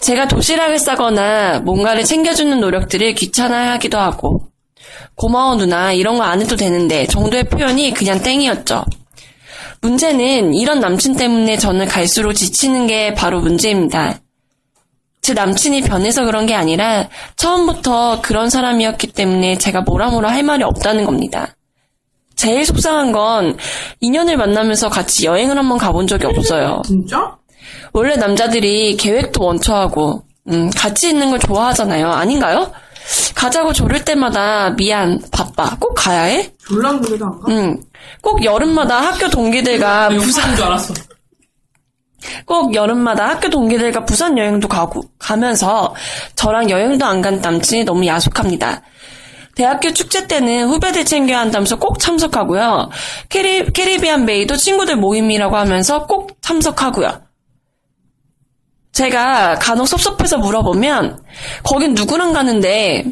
S3: 제가 도시락을 싸거나 뭔가를 챙겨주는 노력들을 귀찮아하기도 하고 고마워 누나 이런 거 안 해도 되는데 정도의 표현이 그냥 땡이었죠. 문제는 이런 남친 때문에 저는 갈수록 지치는 게 바로 문제입니다. 제 남친이 변해서 그런 게 아니라 처음부터 그런 사람이었기 때문에 제가 뭐라 뭐라 할 말이 없다는 겁니다. 제일 속상한 건 2년을 만나면서 같이 여행을 한번 가본 적이 없어요.
S1: 진짜?
S3: 원래 남자들이 계획도 먼저 하고 음, 같이 있는 걸 좋아하잖아요. 아닌가요? 가자고 조를 때마다 미안, 바빠. 꼭 가야 해?
S1: 군데도 안 가?
S3: 응. 꼭 여름마다 학교 동기들과 부산
S2: 줄 알았어.
S3: 꼭 여름마다 학교 동기들과 부산 여행도 가고 가면서 저랑 여행도 안 간 남친이 너무 야속합니다. 대학교 축제 때는 후배들 챙겨야 한다면서 꼭 참석하고요. 캐리, 캐리비안 베이도 친구들 모임이라고 하면서 꼭 참석하고요. 제가 간혹 섭섭해서 물어보면 거긴 누구랑 가는데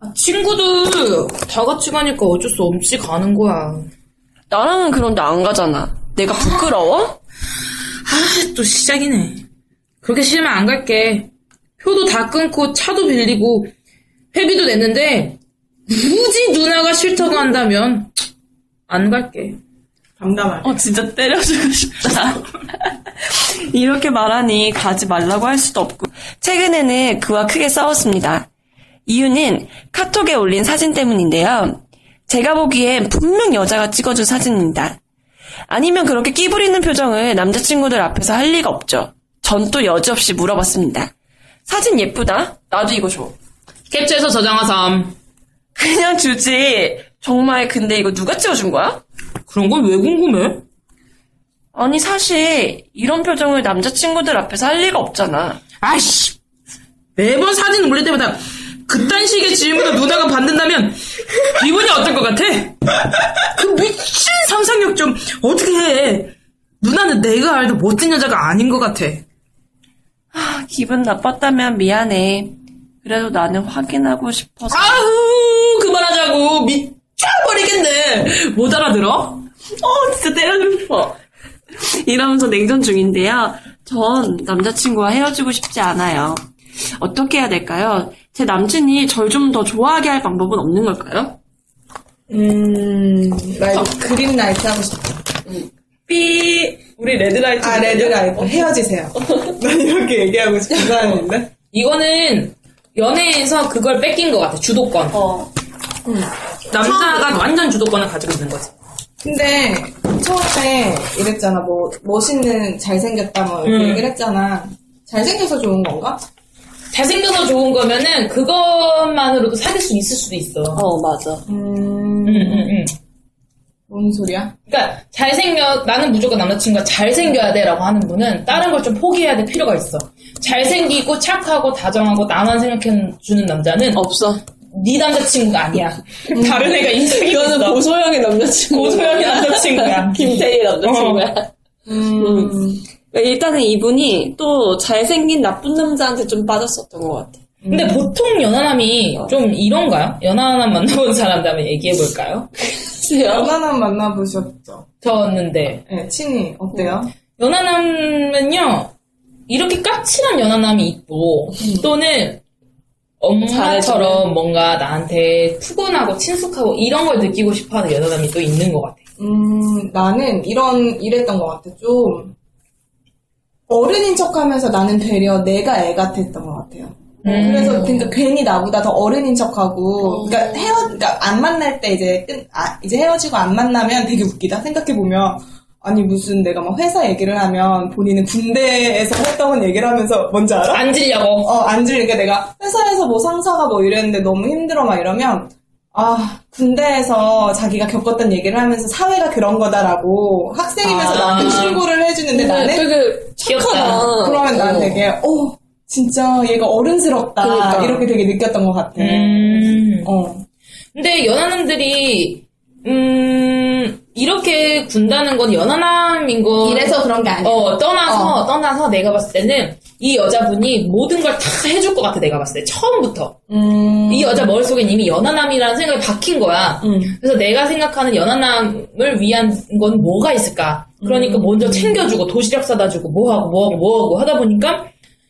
S2: 아, 친구들 다 같이 가니까 어쩔 수 없이 가는 거야.
S3: 나랑은 그런데 안 가잖아. 내가 부끄러워?
S2: 아, 또 시작이네. 그렇게 싫으면 안 갈게. 표도 다 끊고 차도 빌리고 회비도 냈는데 굳이 누나가 싫다고 한다면 안 갈게.
S1: 담담하게.
S3: 어, 진짜 때려주고 싶다. 이렇게 말하니 가지 말라고 할 수도 없고. 최근에는 그와 크게 싸웠습니다. 이유는 카톡에 올린 사진 때문인데요. 제가 보기엔 분명 여자가 찍어준 사진입니다. 아니면 그렇게 끼부리는 표정을 남자친구들 앞에서 할 리가 없죠. 전 또 여지없이 물어봤습니다. 사진 예쁘다? 나도 이거 줘.
S2: 캡처해서 저장하삼.
S3: 그냥 주지. 정말 근데 이거 누가 찍어준 거야?
S2: 그런 걸왜 궁금해?
S3: 아니 사실 이런 표정을 남자친구들 앞에서 할 리가 없잖아.
S2: 아이씨. 매번 사진 올릴 때마다 그딴 식의 질문을 누나가 받는다면 기분이 어떨 것 같아? 그 미친 상상력 좀 어떻게 해? 누나는 내가 알던 멋진 여자가 아닌 것 같아.
S3: 아, 기분 나빴다면 미안해. 그래도 나는 확인하고 싶어서.
S2: 아우 그만하자고 미쳐버리겠네. 못 알아들어?
S3: 어, 진짜 때려주고 싶어. 이러면서 냉전 중인데요. 전 남자친구와 헤어지고 싶지 않아요. 어떻게 해야 될까요? 제 남친이 절 좀 더 좋아하게 할 방법은 없는 걸까요?
S1: 음, 나 이거 green light 하고 싶다.
S2: 삐 우리 red light.
S1: 아, red light. 헤어지세요. 난 이렇게 얘기하고 싶은 사람인데.
S2: 이거는 연애에서 그걸 뺏긴 것 같아 주도권.
S4: 어.
S2: 남자가 완전 주도권을 가지고 있는 거지.
S1: 근데 처음에 이랬잖아. 뭐 멋있는 잘생겼다 뭐 이렇게
S2: 음.
S1: 얘기를 했잖아. 잘생겨서 좋은 건가?
S2: 잘생겨서 좋은 거면은 그것만으로도 사귈 수 있을 수도 있어.
S4: 어, 맞아.
S1: 음,
S2: 응, 응, 응.
S1: 뭔 소리야?
S2: 그러니까 잘생겨 나는 무조건 남자친구가 잘생겨야 돼라고 하는 분은 다른 걸 좀 포기해야 될 필요가 있어. 잘생기고 착하고 다정하고 나만 생각해 주는 남자는
S4: 없어.
S2: 네 남자친구가 아니야. 다른 애가 인생이
S4: 이거는
S2: 있어.
S4: 고소영의 남자친구.
S2: 고소영의 남자친구야.
S4: 김태희 남자친구야.
S1: 음,
S3: 일단은 이분이 또 잘생긴 나쁜 남자한테 좀 빠졌었던 것 같아.
S2: 근데 보통 연하남이 좀 이런가요? 연하남 만나본 사람들 한번 얘기해 볼까요?
S1: 연하남 만나보셨죠?
S2: 저였는데
S1: 네, 친이 어때요?
S2: 연하남은요 이렇게 까칠한 연하남이 있고 또는 엄마처럼 뭔가 나한테 푸근하고 친숙하고 이런 걸 느끼고 싶어 하는 연하남이 또 있는 것 같아.
S1: 음, 나는 이런, 이랬던 것 같아. 좀, 어른인 척 하면서 나는 되려 내가 애 같았던 것 같아요.
S2: 음.
S1: 그래서, 그러니까 괜히 나보다 더 어른인 척 하고, 그러니까 헤어, 그러니까 안 만날 때 이제 끝, 아, 이제 헤어지고 안 만나면 되게 웃기다. 생각해 보면, 아니, 무슨 내가 막 회사 얘기를 하면 본인은 군대에서 했던 얘기를 하면서 뭔지 알아?
S2: 앉으려고.
S1: 어, 안 질리니까 내가 회사에서 뭐 상사가 뭐 이랬는데 너무 힘들어 막 이러면, 아, 군대에서 자기가 겪었던 얘기를 하면서 사회가 그런 거다라고 학생이면서
S2: 아.
S1: 나한테 충고를 해주는데 나는
S4: 되게
S2: 귀엽다.
S1: 그러면 난
S4: 어.
S1: 되게, 어, 진짜 얘가 어른스럽다.
S4: 그러니까.
S1: 이렇게 되게 느꼈던 것 같아.
S2: 음.
S1: 어.
S2: 근데 연하남들이 음 이렇게 군다는 건 연하남인 거.
S1: 이래서 그런 게 아니야.
S2: 어 떠나서
S1: 어.
S2: 떠나서 내가 봤을 때는 이 여자분이 모든 걸 다 해줄 것 같아 내가 봤을 때 처음부터
S1: 음.
S2: 이 여자 머릿속엔 이미 연하남이라는 생각이 박힌 거야.
S1: 음.
S2: 그래서 내가 생각하는 연하남을 위한 건 뭐가 있을까?
S1: 음.
S2: 그러니까 먼저 챙겨주고 도시락 사다 주고 뭐하고 뭐하고 뭐하고 하다 보니까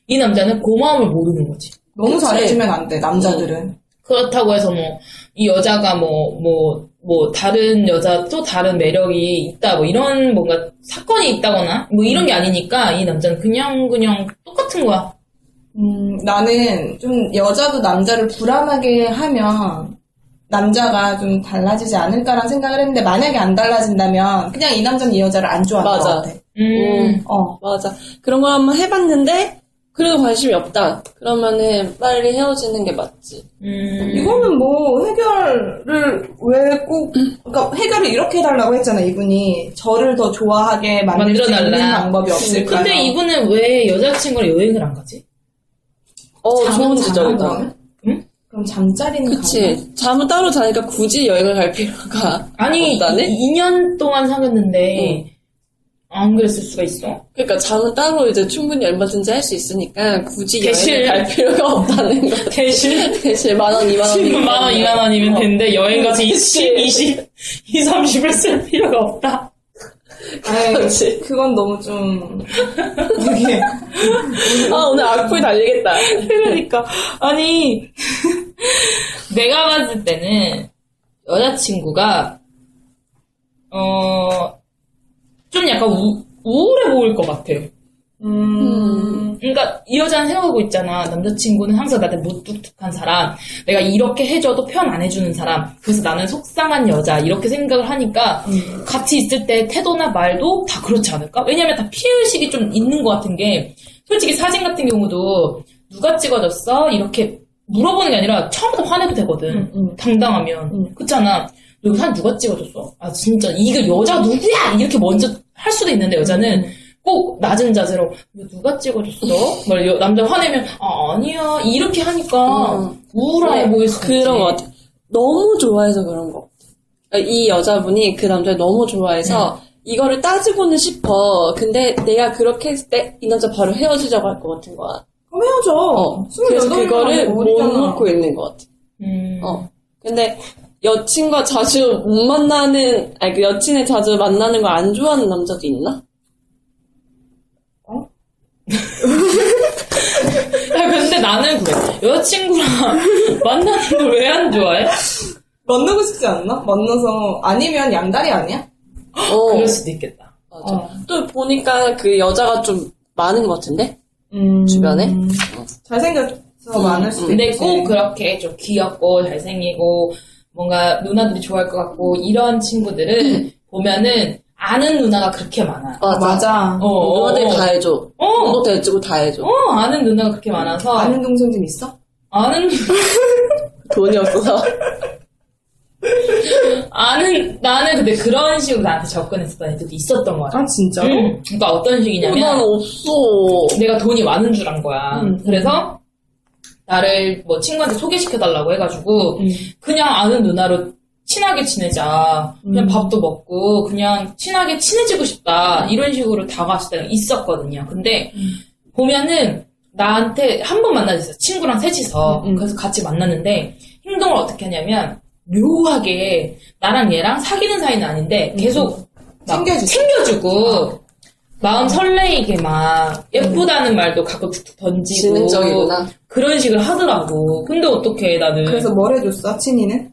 S2: 이 남자는 고마움을 모르는 거지.
S1: 너무
S4: 그치.
S1: 잘해주면 안 돼, 남자들은.
S2: 그렇다고 해서 뭐 이 여자가 뭐뭐 뭐 다른 여자 또 다른 매력이 있다 뭐 이런 뭔가 사건이 있다거나 뭐 이런 게 아니니까 이 남자는 그냥 그냥 똑같은 거야.
S1: 음, 나는 좀 여자도 남자를 불안하게 하면 남자가 좀 달라지지 않을까라는 생각을 했는데 만약에 안 달라진다면 그냥 이 남자는 이 여자를 안 좋아하는
S4: 맞아.
S1: 것 같아.
S2: 음.
S1: 어.
S4: 맞아. 그런 걸 한번 해봤는데, 그래도 관심이 없다. 그러면은 빨리 헤어지는 게 맞지.
S2: 음.
S1: 이거는 뭐 해결을 왜 꼭 그러니까 해결을 이렇게 해달라고 했잖아 이분이 저를 더 좋아하게 만들 수
S2: 만들어달라.
S1: 있는 방법이 없을까요?
S2: 근데 이분은 왜 여자친구랑 여행을 안 가지?
S4: 어, 좋은 지적이다.
S2: 응?
S1: 그럼 잠자리는?
S4: 그치. 잠은 따로 자니까 굳이 여행을 갈 필요가
S2: 아니
S4: 없다네?
S2: 2년 동안 사귀었는데 안 그랬을 수가 있어?
S4: 그러니까 잠은 따로 이제 충분히 얼마든지 할 수 있으니까 굳이
S2: 대실.
S4: 갈 필요가 없다는 거.
S2: 대신
S4: 대실 만 원, 이만 원.
S2: 10만 원, 2만 원이면
S4: 어.
S2: 되는데 여행 가서
S4: 그치.
S2: 20, 20, 2, 30을 쓸 필요가 없다.
S1: 아니, 그건 너무 좀, 이게,
S4: 아, 오늘 악플 달리겠다.
S2: 그러니까 아니 내가 봤을 때는 여자친구가 어 좀 약간 우, 우울해 보일 것 같아.
S1: 음,
S2: 그러니까 이 여자는 생각하고 있잖아. 남자친구는 항상 나한테 무뚝뚝한 사람. 내가 이렇게 해줘도 편 안 해주는 사람. 그래서 나는 속상한 여자. 이렇게 생각을 하니까 같이 있을 때 태도나 말도 다 그렇지 않을까? 왜냐면 다 피해의식이 좀 있는 것 같은 게 솔직히 사진 같은 경우도 누가 찍어줬어? 이렇게 물어보는 게 아니라 처음부터 화내도 되거든. 당당하면. 그렇잖아. 여기 사진 누가 찍어줬어? 아 진짜 이거 여자 누구야? 이렇게 먼저 할 수도 있는데 여자는 꼭 낮은 자세로 누가 찍어줬어? 막 여- 남자 화내면 아 아니야 이렇게 하니까
S3: 음.
S2: 우울해 보일 수.
S3: 그런 것 같아. 너무 좋아해서 그런 거. 같아. 이 여자분이 그 남자를 너무 좋아해서 이거를 따지고는 싶어. 근데 내가 그렇게 했을 때 이 남자 바로 헤어지자고 할 것 같은 거야.
S1: 그럼 헤어져.
S3: 어. 그래서
S1: 28
S3: 그거를 못. 놓고 있는 것 같아.
S2: 음.
S3: 어. 근데 여친과 자주 못 만나는, 아니 그 여친을 자주 만나는 걸 안 좋아하는 남자도 있나?
S2: 야, 근데 나는 그래. 여자친구랑 만나는 걸 왜 안 좋아해?
S1: 만나고 싶지 않나? 만나서, 아니면 양다리 아니야?
S3: 어.
S2: 그럴 수도 있겠다.
S3: 맞아.
S2: 어.
S3: 또 보니까 그 여자가 좀 많은 것 같은데?
S1: 음,
S3: 주변에?
S1: 잘생겨서 많을 수도
S2: 근데
S1: 있지.
S2: 꼭 그렇게 좀 귀엽고 잘생기고 뭔가 누나들이 좋아할 것 같고 이런 친구들은 보면은 아는 누나가 그렇게 많아.
S3: 맞아.
S1: 맞아.
S2: 어,
S3: 누나들
S2: 어.
S3: 다 해줘.
S2: 어.
S3: 너도 해주고 다 해줘.
S2: 어, 아는 누나가 그렇게 많아서
S1: 아는 동생 좀 있어?
S2: 아는
S3: 돈이 없어서.
S2: 아는 나는 근데 그런 식으로 나한테 접근했었던 애들도 있었던 거야.
S1: 아, 진짜로?
S2: 응. 그러니까 어떤 식이냐면
S3: 난 없어.
S2: 내가 돈이 많은 줄 안 거야.
S1: 음.
S2: 그래서 나를 뭐 친구한테 소개시켜달라고 해가지고
S1: 음.
S2: 그냥 아는 누나로 친하게 지내자. 그냥
S1: 음.
S2: 밥도 먹고 그냥 친하게 친해지고 싶다. 이런 식으로 다가왔을 때가 있었거든요. 근데
S1: 음.
S2: 보면은 나한테 한 번 만나줬어요. 친구랑 셋이서.
S1: 음, 음.
S2: 그래서 같이 만났는데 행동을 어떻게 하냐면 묘하게 나랑 얘랑 사귀는 사이는 아닌데 계속 막
S1: 음. 챙겨주지.
S2: 챙겨주고 마음 설레이게 막 예쁘다는 말도 가끔 툭툭 던지고
S3: 지능적이구나.
S2: 그런 식으로 하더라고. 근데 어떻게 나는
S1: 그래서 뭘 해줬어, 친이는?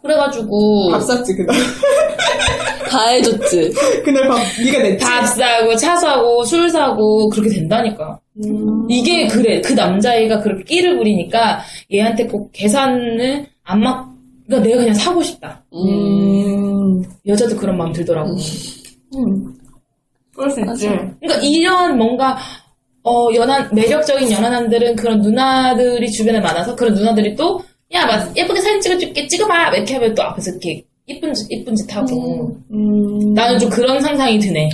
S2: 그래가지고
S1: 밥 샀지, 그날.
S3: 다 해줬지.
S1: 그날 밥, 네가 냈지?
S2: 밥 사고 차 사고 술 사고 그렇게 된다니까.
S1: 음.
S2: 이게 그래. 그 남자애가 그렇게 끼를 부리니까 얘한테 꼭 계산을 안 막. 그러니까 내가 그냥 사고 싶다.
S1: 음.
S2: 여자도 그런 마음 들더라고.
S1: 음. 그럴 수 있지.
S2: 그러니까 이런 뭔가 어 연한 매력적인 연하남들은 그런 누나들이 주변에 많아서 그런 누나들이 또 야, 맞 예쁘게 사진 찍어줄게, 찍어봐! 이렇게 하면 또 앞에서 이렇게 이쁜 짓, 이쁜 짓 하고.
S1: 음.
S2: 나는 좀 그런 상상이 드네.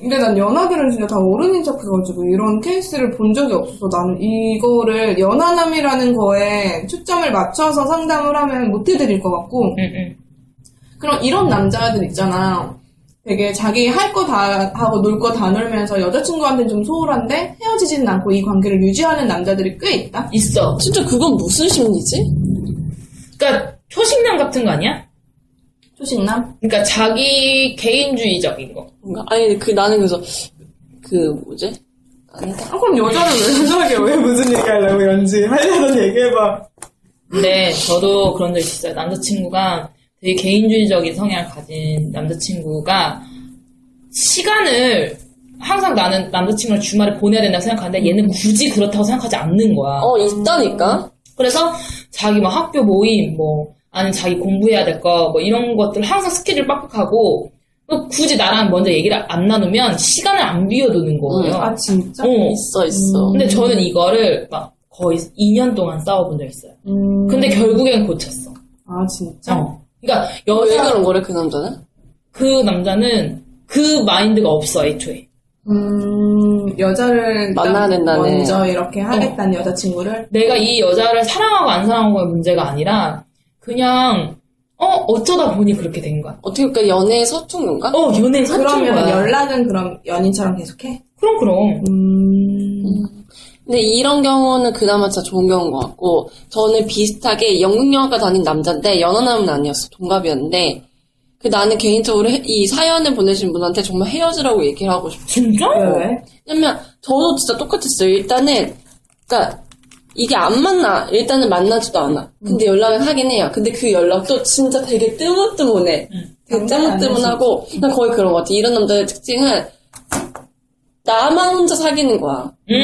S1: 근데 난 연하들은 진짜 다 어른인 척해가지고 이런 케이스를 본 적이 없어서 나는 이거를 연하남이라는 거에 초점을 맞춰서 상담을 하면 못 해드릴 것 같고
S2: 응, 응.
S1: 그럼 이런 남자들 있잖아 되게 자기 할 거 다 하고 놀 거 다 놀면서 여자친구한테는 좀 소홀한데 헤어지지는 않고 이 관계를 유지하는 남자들이 꽤 있다
S2: 있어.
S3: 진짜 그건 무슨 심리지?
S2: 그러니까 초식남 같은 거 아니야?
S1: 초식남?
S2: 그러니까 자기 개인주의적인 거.
S3: 뭔가 아니 그 나는 그래서 그 뭐지? 아니다.
S1: 아, 그럼 여자를 왜 여자에게 왜 무슨 얘기 하려고 연지 하려던 얘기해봐
S2: 근데 저도 그런 적 있어요. 남자친구가 되게 개인주의적인 성향을 가진 남자친구가 시간을 항상 나는 남자친구를 주말에 보내야 된다고 생각하는데 얘는 굳이 그렇다고 생각하지 않는 거야.
S3: 어 있다니까.
S2: 그래서 자기 뭐 학교 모임 뭐 아니면 자기 공부해야 될 거 뭐 이런 것들 항상 스케줄 빡빡하고 또 굳이 나랑 먼저 얘기를 안 나누면 시간을 안 비워두는 거예요.
S1: 아 진짜?
S2: 어.
S3: 있어 있어.
S2: 근데 저는 이거를 막 거의 2년 동안 싸워본 적 있어요.
S1: 음.
S2: 근데 결국엔 고쳤어.
S1: 아 진짜?
S2: 어. 그러니까
S3: 왜
S2: 여자
S3: 그런 거래 그 남자는?
S2: 그 남자는 그 마인드가 없어 애초에.
S1: 음, 여자를 일단
S3: 만나야 된다네.
S1: 먼저 이렇게 하겠다는 여자친구를
S2: 내가 이 여자를 사랑하고 안 사랑하고의 문제가 아니라 그냥 어 어쩌다 보니 그렇게 된 거야.
S3: 어떻게 볼까 연애 서툰인가?
S2: 어 연애 사춘
S1: 그러면
S2: 거야.
S1: 연락은 그럼 연인처럼 계속해?
S2: 그럼 그럼.
S1: 음,
S3: 근데 이런 경우는 그나마 진짜 좋은 경우인 것 같고 저는 비슷하게 영국영화과 다닌 남자인데 연하남은 아니었어 동갑이었는데 그 나는 개인적으로 해- 이 사연을 보내신 분한테 정말 헤어지라고 얘기를 하고 싶어.
S2: 진짜?
S1: 왜?
S3: 왜냐면 저도 진짜 똑같았어요. 일단은 그러니까 이게 안 만나. 일단은 만나지도 않아. 근데 연락을 하긴 해요. 근데 그 연락도 진짜 되게 뜨문뜨문해. 되게 뜨문뜨문하고 난 거의 그런 것 같아. 이런 남자의 특징은 나만 혼자 사귀는 거야.
S2: 음.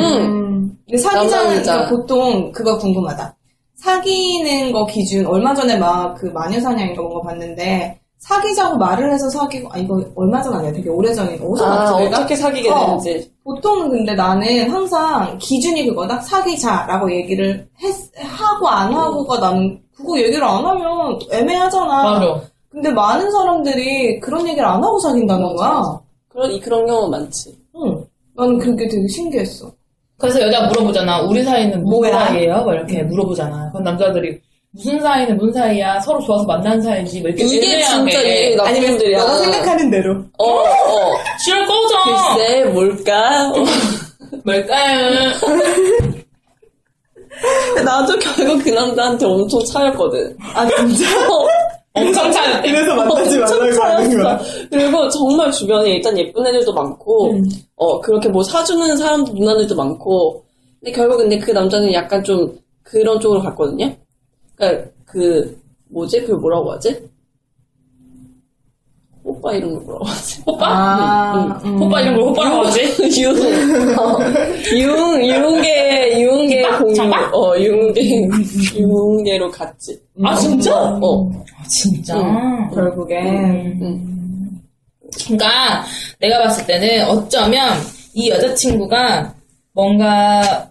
S1: 음. 근데 사귀자는. 그러니까 보통 그거 궁금하다. 사귀는 거 기준 얼마 전에 막 그 마녀사냥인가 뭔가 봤는데 사귀자고 말을 해서 사귀고 아 이거 얼마 전 아니야 되게 오래 전에 어디서
S3: 아,
S1: 봤지?
S3: 어떻게 사귀게
S1: 어.
S3: 되는지.
S1: 보통 근데 나는 항상 기준이 그거다 사귀자라고 얘기를 했, 하고 안 하고가 나는 그거 얘기를 안 하면 애매하잖아.
S2: 맞아.
S1: 근데 많은 사람들이 그런 얘기를 안 하고 사귄다는 거야.
S3: 그런 이 그런 경우 많지.
S1: 응. 나는 그게 되게 신기했어.
S2: 그래서 여자 물어보잖아. 우리 사이는 무슨
S1: 뭐야?
S2: 사이예요? 막 이렇게 물어보잖아. 그럼 남자들이 무슨 사이는 무슨 사이야? 서로 좋아서 만난 사이지. 뭐 이렇게
S3: 이게
S2: 애매하게.
S3: 진짜 이게 남자들이야.
S1: 너가 생각하는 대로.
S3: 어, 어.
S2: 싫어 꺼져.
S3: 글쎄 뭘까?
S2: 뭘까요?
S3: 나도 결국 그 남자한테 엄청 차였거든.
S1: 아 진짜?
S2: 엄청 차였대.
S1: 이래서 만나지 말라고 하는 거야.
S3: 그리고 정말 주변에 일단 예쁜 애들도 많고,
S1: 음.
S3: 어, 그렇게 뭐 사주는 사람도, 누나들도 많고, 근데 결국 근데 그 남자는 약간 좀 그런 쪽으로 갔거든요? 그니까, 그, 뭐지? 그 뭐라고 하지? 오빠 이런 거 뭐라고 하지?
S2: 오빠?
S1: 아,
S2: 응. 오빠 이런 걸 오빠라고 하지?
S3: 융, 어, 융, 융계, 융계 공유,
S2: 잠깐?
S3: 어, 융계, 융계로 갔지.
S2: 아 진짜?
S3: 어,
S2: 아, 진짜.
S1: 결국엔.
S2: 음. 그러니까 내가 봤을 때는 어쩌면 이 여자친구가 뭔가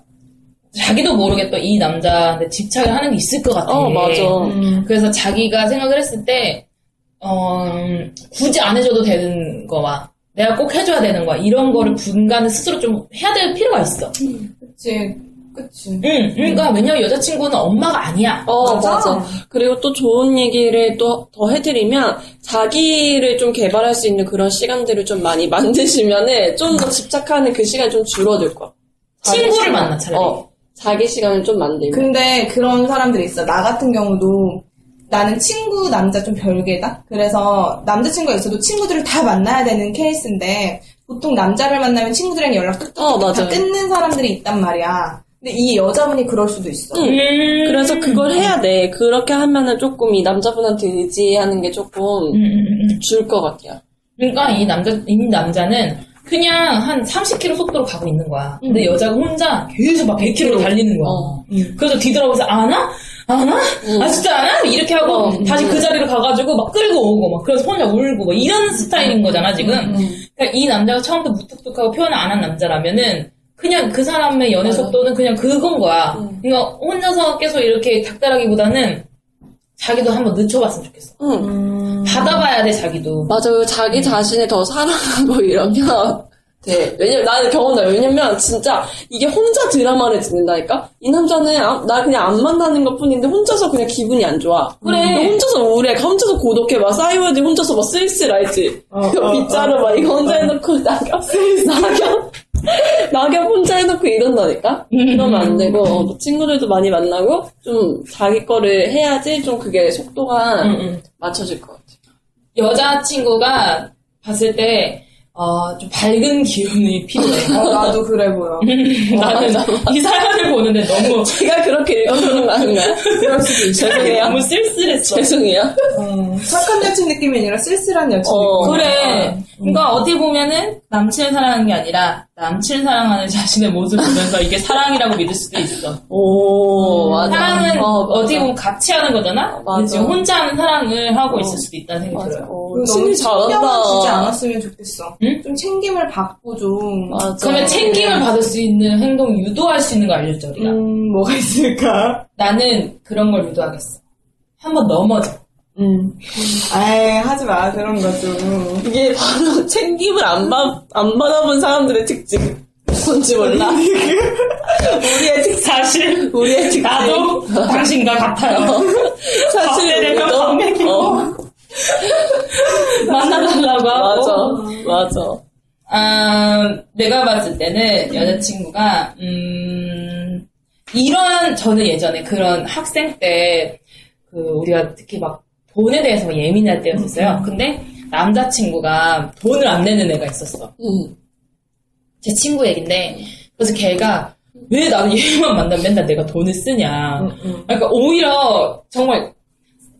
S2: 자기도 모르게 또 이 남자한테 집착을 하는 게 있을 것 같아.
S3: 어, 맞아.
S1: 음.
S2: 그래서 자기가 생각을 했을 때, 어, 음, 굳이 안 해줘도 되는 거와, 내가 꼭 해줘야 되는 거야. 이런 거를 분간을 스스로 좀 해야 될 필요가 있어.
S1: 그치. 그치.
S2: 응, 그러니까 왜냐면 여자친구는 엄마가 아니야.
S3: 어,
S1: 맞아.
S3: 맞아. 그리고 또 좋은 얘기를 또 더 해드리면, 자기를 좀 개발할 수 있는 그런 시간들을 좀 많이 만드시면은, 좀 더 집착하는 그 시간이 좀 줄어들 거야.
S2: 친구를
S3: 시간.
S2: 만나, 차라리.
S3: 어, 자기 시간을 좀 만들면.
S1: 근데 그런 사람들이 있어. 나 같은 경우도 나는 친구 남자 좀 별개다. 그래서 남자친구가 있어도 친구들을 다 만나야 되는 케이스인데 보통 남자를 만나면 친구들이랑 연락 뚝뚝
S3: 어,
S1: 다. 끊는 사람들이 있단 말이야. 근데 이 여자분이 그럴 수도 있어.
S3: 응.
S2: 음.
S3: 그래서 그걸 해야 돼. 그렇게 하면은 조금 이 남자분한테 의지하는 게 조금
S2: 음, 음, 음.
S3: 줄것 같아요.
S2: 그러니까 이 남자, 이 남자는 그냥 한 30km 속도로 가고 있는 거야. 근데 여자가 혼자 계속 막 100km로 달리는 거야.
S3: 어.
S2: 그래서 뒤돌아보면서 안 와? 안 와? 아 진짜 안 와? 이렇게 하고 다시 그 자리로 가가지고 막 끌고 오고 막 그래서 혼자 울고 막 이런 스타일인 거잖아 지금. 그러니까 이 남자가 처음부터 무뚝뚝하고 표현을 안 한 남자라면은 그냥 그 사람의 연애 속도는 그냥 그건 거야. 그러니까 혼자서 계속 이렇게 닥달하기보다는 자기도 한번 늦춰봤으면 좋겠어.
S3: 응.
S2: 받아봐야 돼 자기도.
S3: 맞아요. 자기 자신을 더 사랑하고 이러면 돼. 왜냐면 나는 경험나. 왜냐면 진짜 이게 혼자 드라마를 듣는다니까? 이 남자는 아- 나 그냥 안 만나는 것 뿐인데 혼자서 그냥 기분이 안 좋아.
S2: 그래.
S3: 너 혼자서 우울해. 혼자서 고독해. 막 싸이월드 혼자서 막 쓸쓸 알지?
S1: 어,
S3: 그
S1: 어,
S3: 빗자루 막 이거 혼자 해놓고 낙엽, 낙엽, 낙엽 혼자 해놓고 이런다니까? 그러면 안 되고 어, 뭐 친구들도 많이 만나고 좀 자기 거를 해야지 좀 그게 속도가
S2: 응, 응.
S3: 맞춰질 것 같아.
S2: 여자친구가 봤을 때, 어, 좀 밝은 기운이 필요해.
S1: 어, 나도 그래 보여.
S2: 나는 이 사연을 보는데 너무,
S3: 제가 그렇게 읽어주는 거 아닌가요? 그럴 수도 있어요. 죄송해요.
S2: 너무 쓸쓸했어.
S3: 죄송해요.
S1: 어, 착한 여친 느낌이 아니라 쓸쓸한 여친
S3: 어.
S1: 느낌.
S2: 그래. 그러니까 어떻게 보면은 남친을 사랑하는 게 아니라 남친을 사랑하는 자신의 모습을 보면서 이게 사랑이라고 믿을 수도 있어.
S3: 오, 맞아.
S2: 사랑은
S3: 어,
S2: 어, 떻게. 보면 같이 하는 거잖아?
S3: 맞아.
S2: 혼자 하는 사랑을 하고 있을 수도 있다는 생각이
S3: 맞아.
S2: 들어요.
S3: 어,
S1: 너무 신경을 주지
S3: 잘한다.
S1: 않았으면 좋겠어.
S2: 응?
S1: 좀 챙김을 받고 좀.
S3: 맞아.
S2: 그러면 챙김을 받을 수 있는 행동 유도할 수 있는 거 알려줘, 우리가.
S1: 음, 뭐가 있을까?
S2: 나는 그런 걸 유도하겠어. 한번 넘어져.
S1: 음. 아이, 하지 마, 그런 거 좀.
S3: 이게 바로 챙김을 안, 받, 안 받아본 사람들의 특징. 뭔지 몰라. 우리의 특징.
S2: 사실
S3: 우리의 특징.
S2: 나도 당신과 같아요.
S3: 사실
S2: 밥 먹이고.
S3: 어,
S2: 만나달라고
S3: 맞아.
S2: 하고.
S3: 맞아.
S2: 아, 내가 봤을 때는 여자친구가 음, 이런 저는 예전에 그런 학생 때 그 우리가 특히 막 돈에 대해서 예민할 때였었어요. 근데 남자친구가 돈을 안 내는 애가 있었어.
S3: 음.
S2: 제 친구 얘긴데 그래서 걔가 왜 나는 얘만 만나면 맨날 내가 돈을 쓰냐. 그러니까 오히려 정말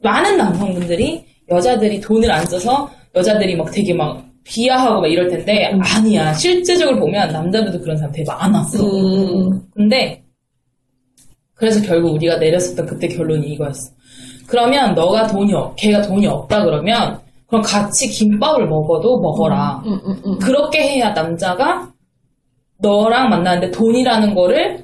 S2: 많은 남성분들이 여자들이 돈을 안 써서 여자들이 막 되게 막 비하하고 막 이럴 텐데 아니야. 실제적으로 보면 남자들도 그런 사람 되게 많았어.
S3: 음.
S2: 근데 그래서 결국 우리가 내렸었던 그때 결론이 이거였어. 그러면 너가 돈이 없, 걔가 돈이 없다 그러면 그럼 같이 김밥을 먹어도 먹어라.
S3: 음, 음, 음.
S2: 그렇게 해야 남자가 너랑 만나는데 돈이라는 거를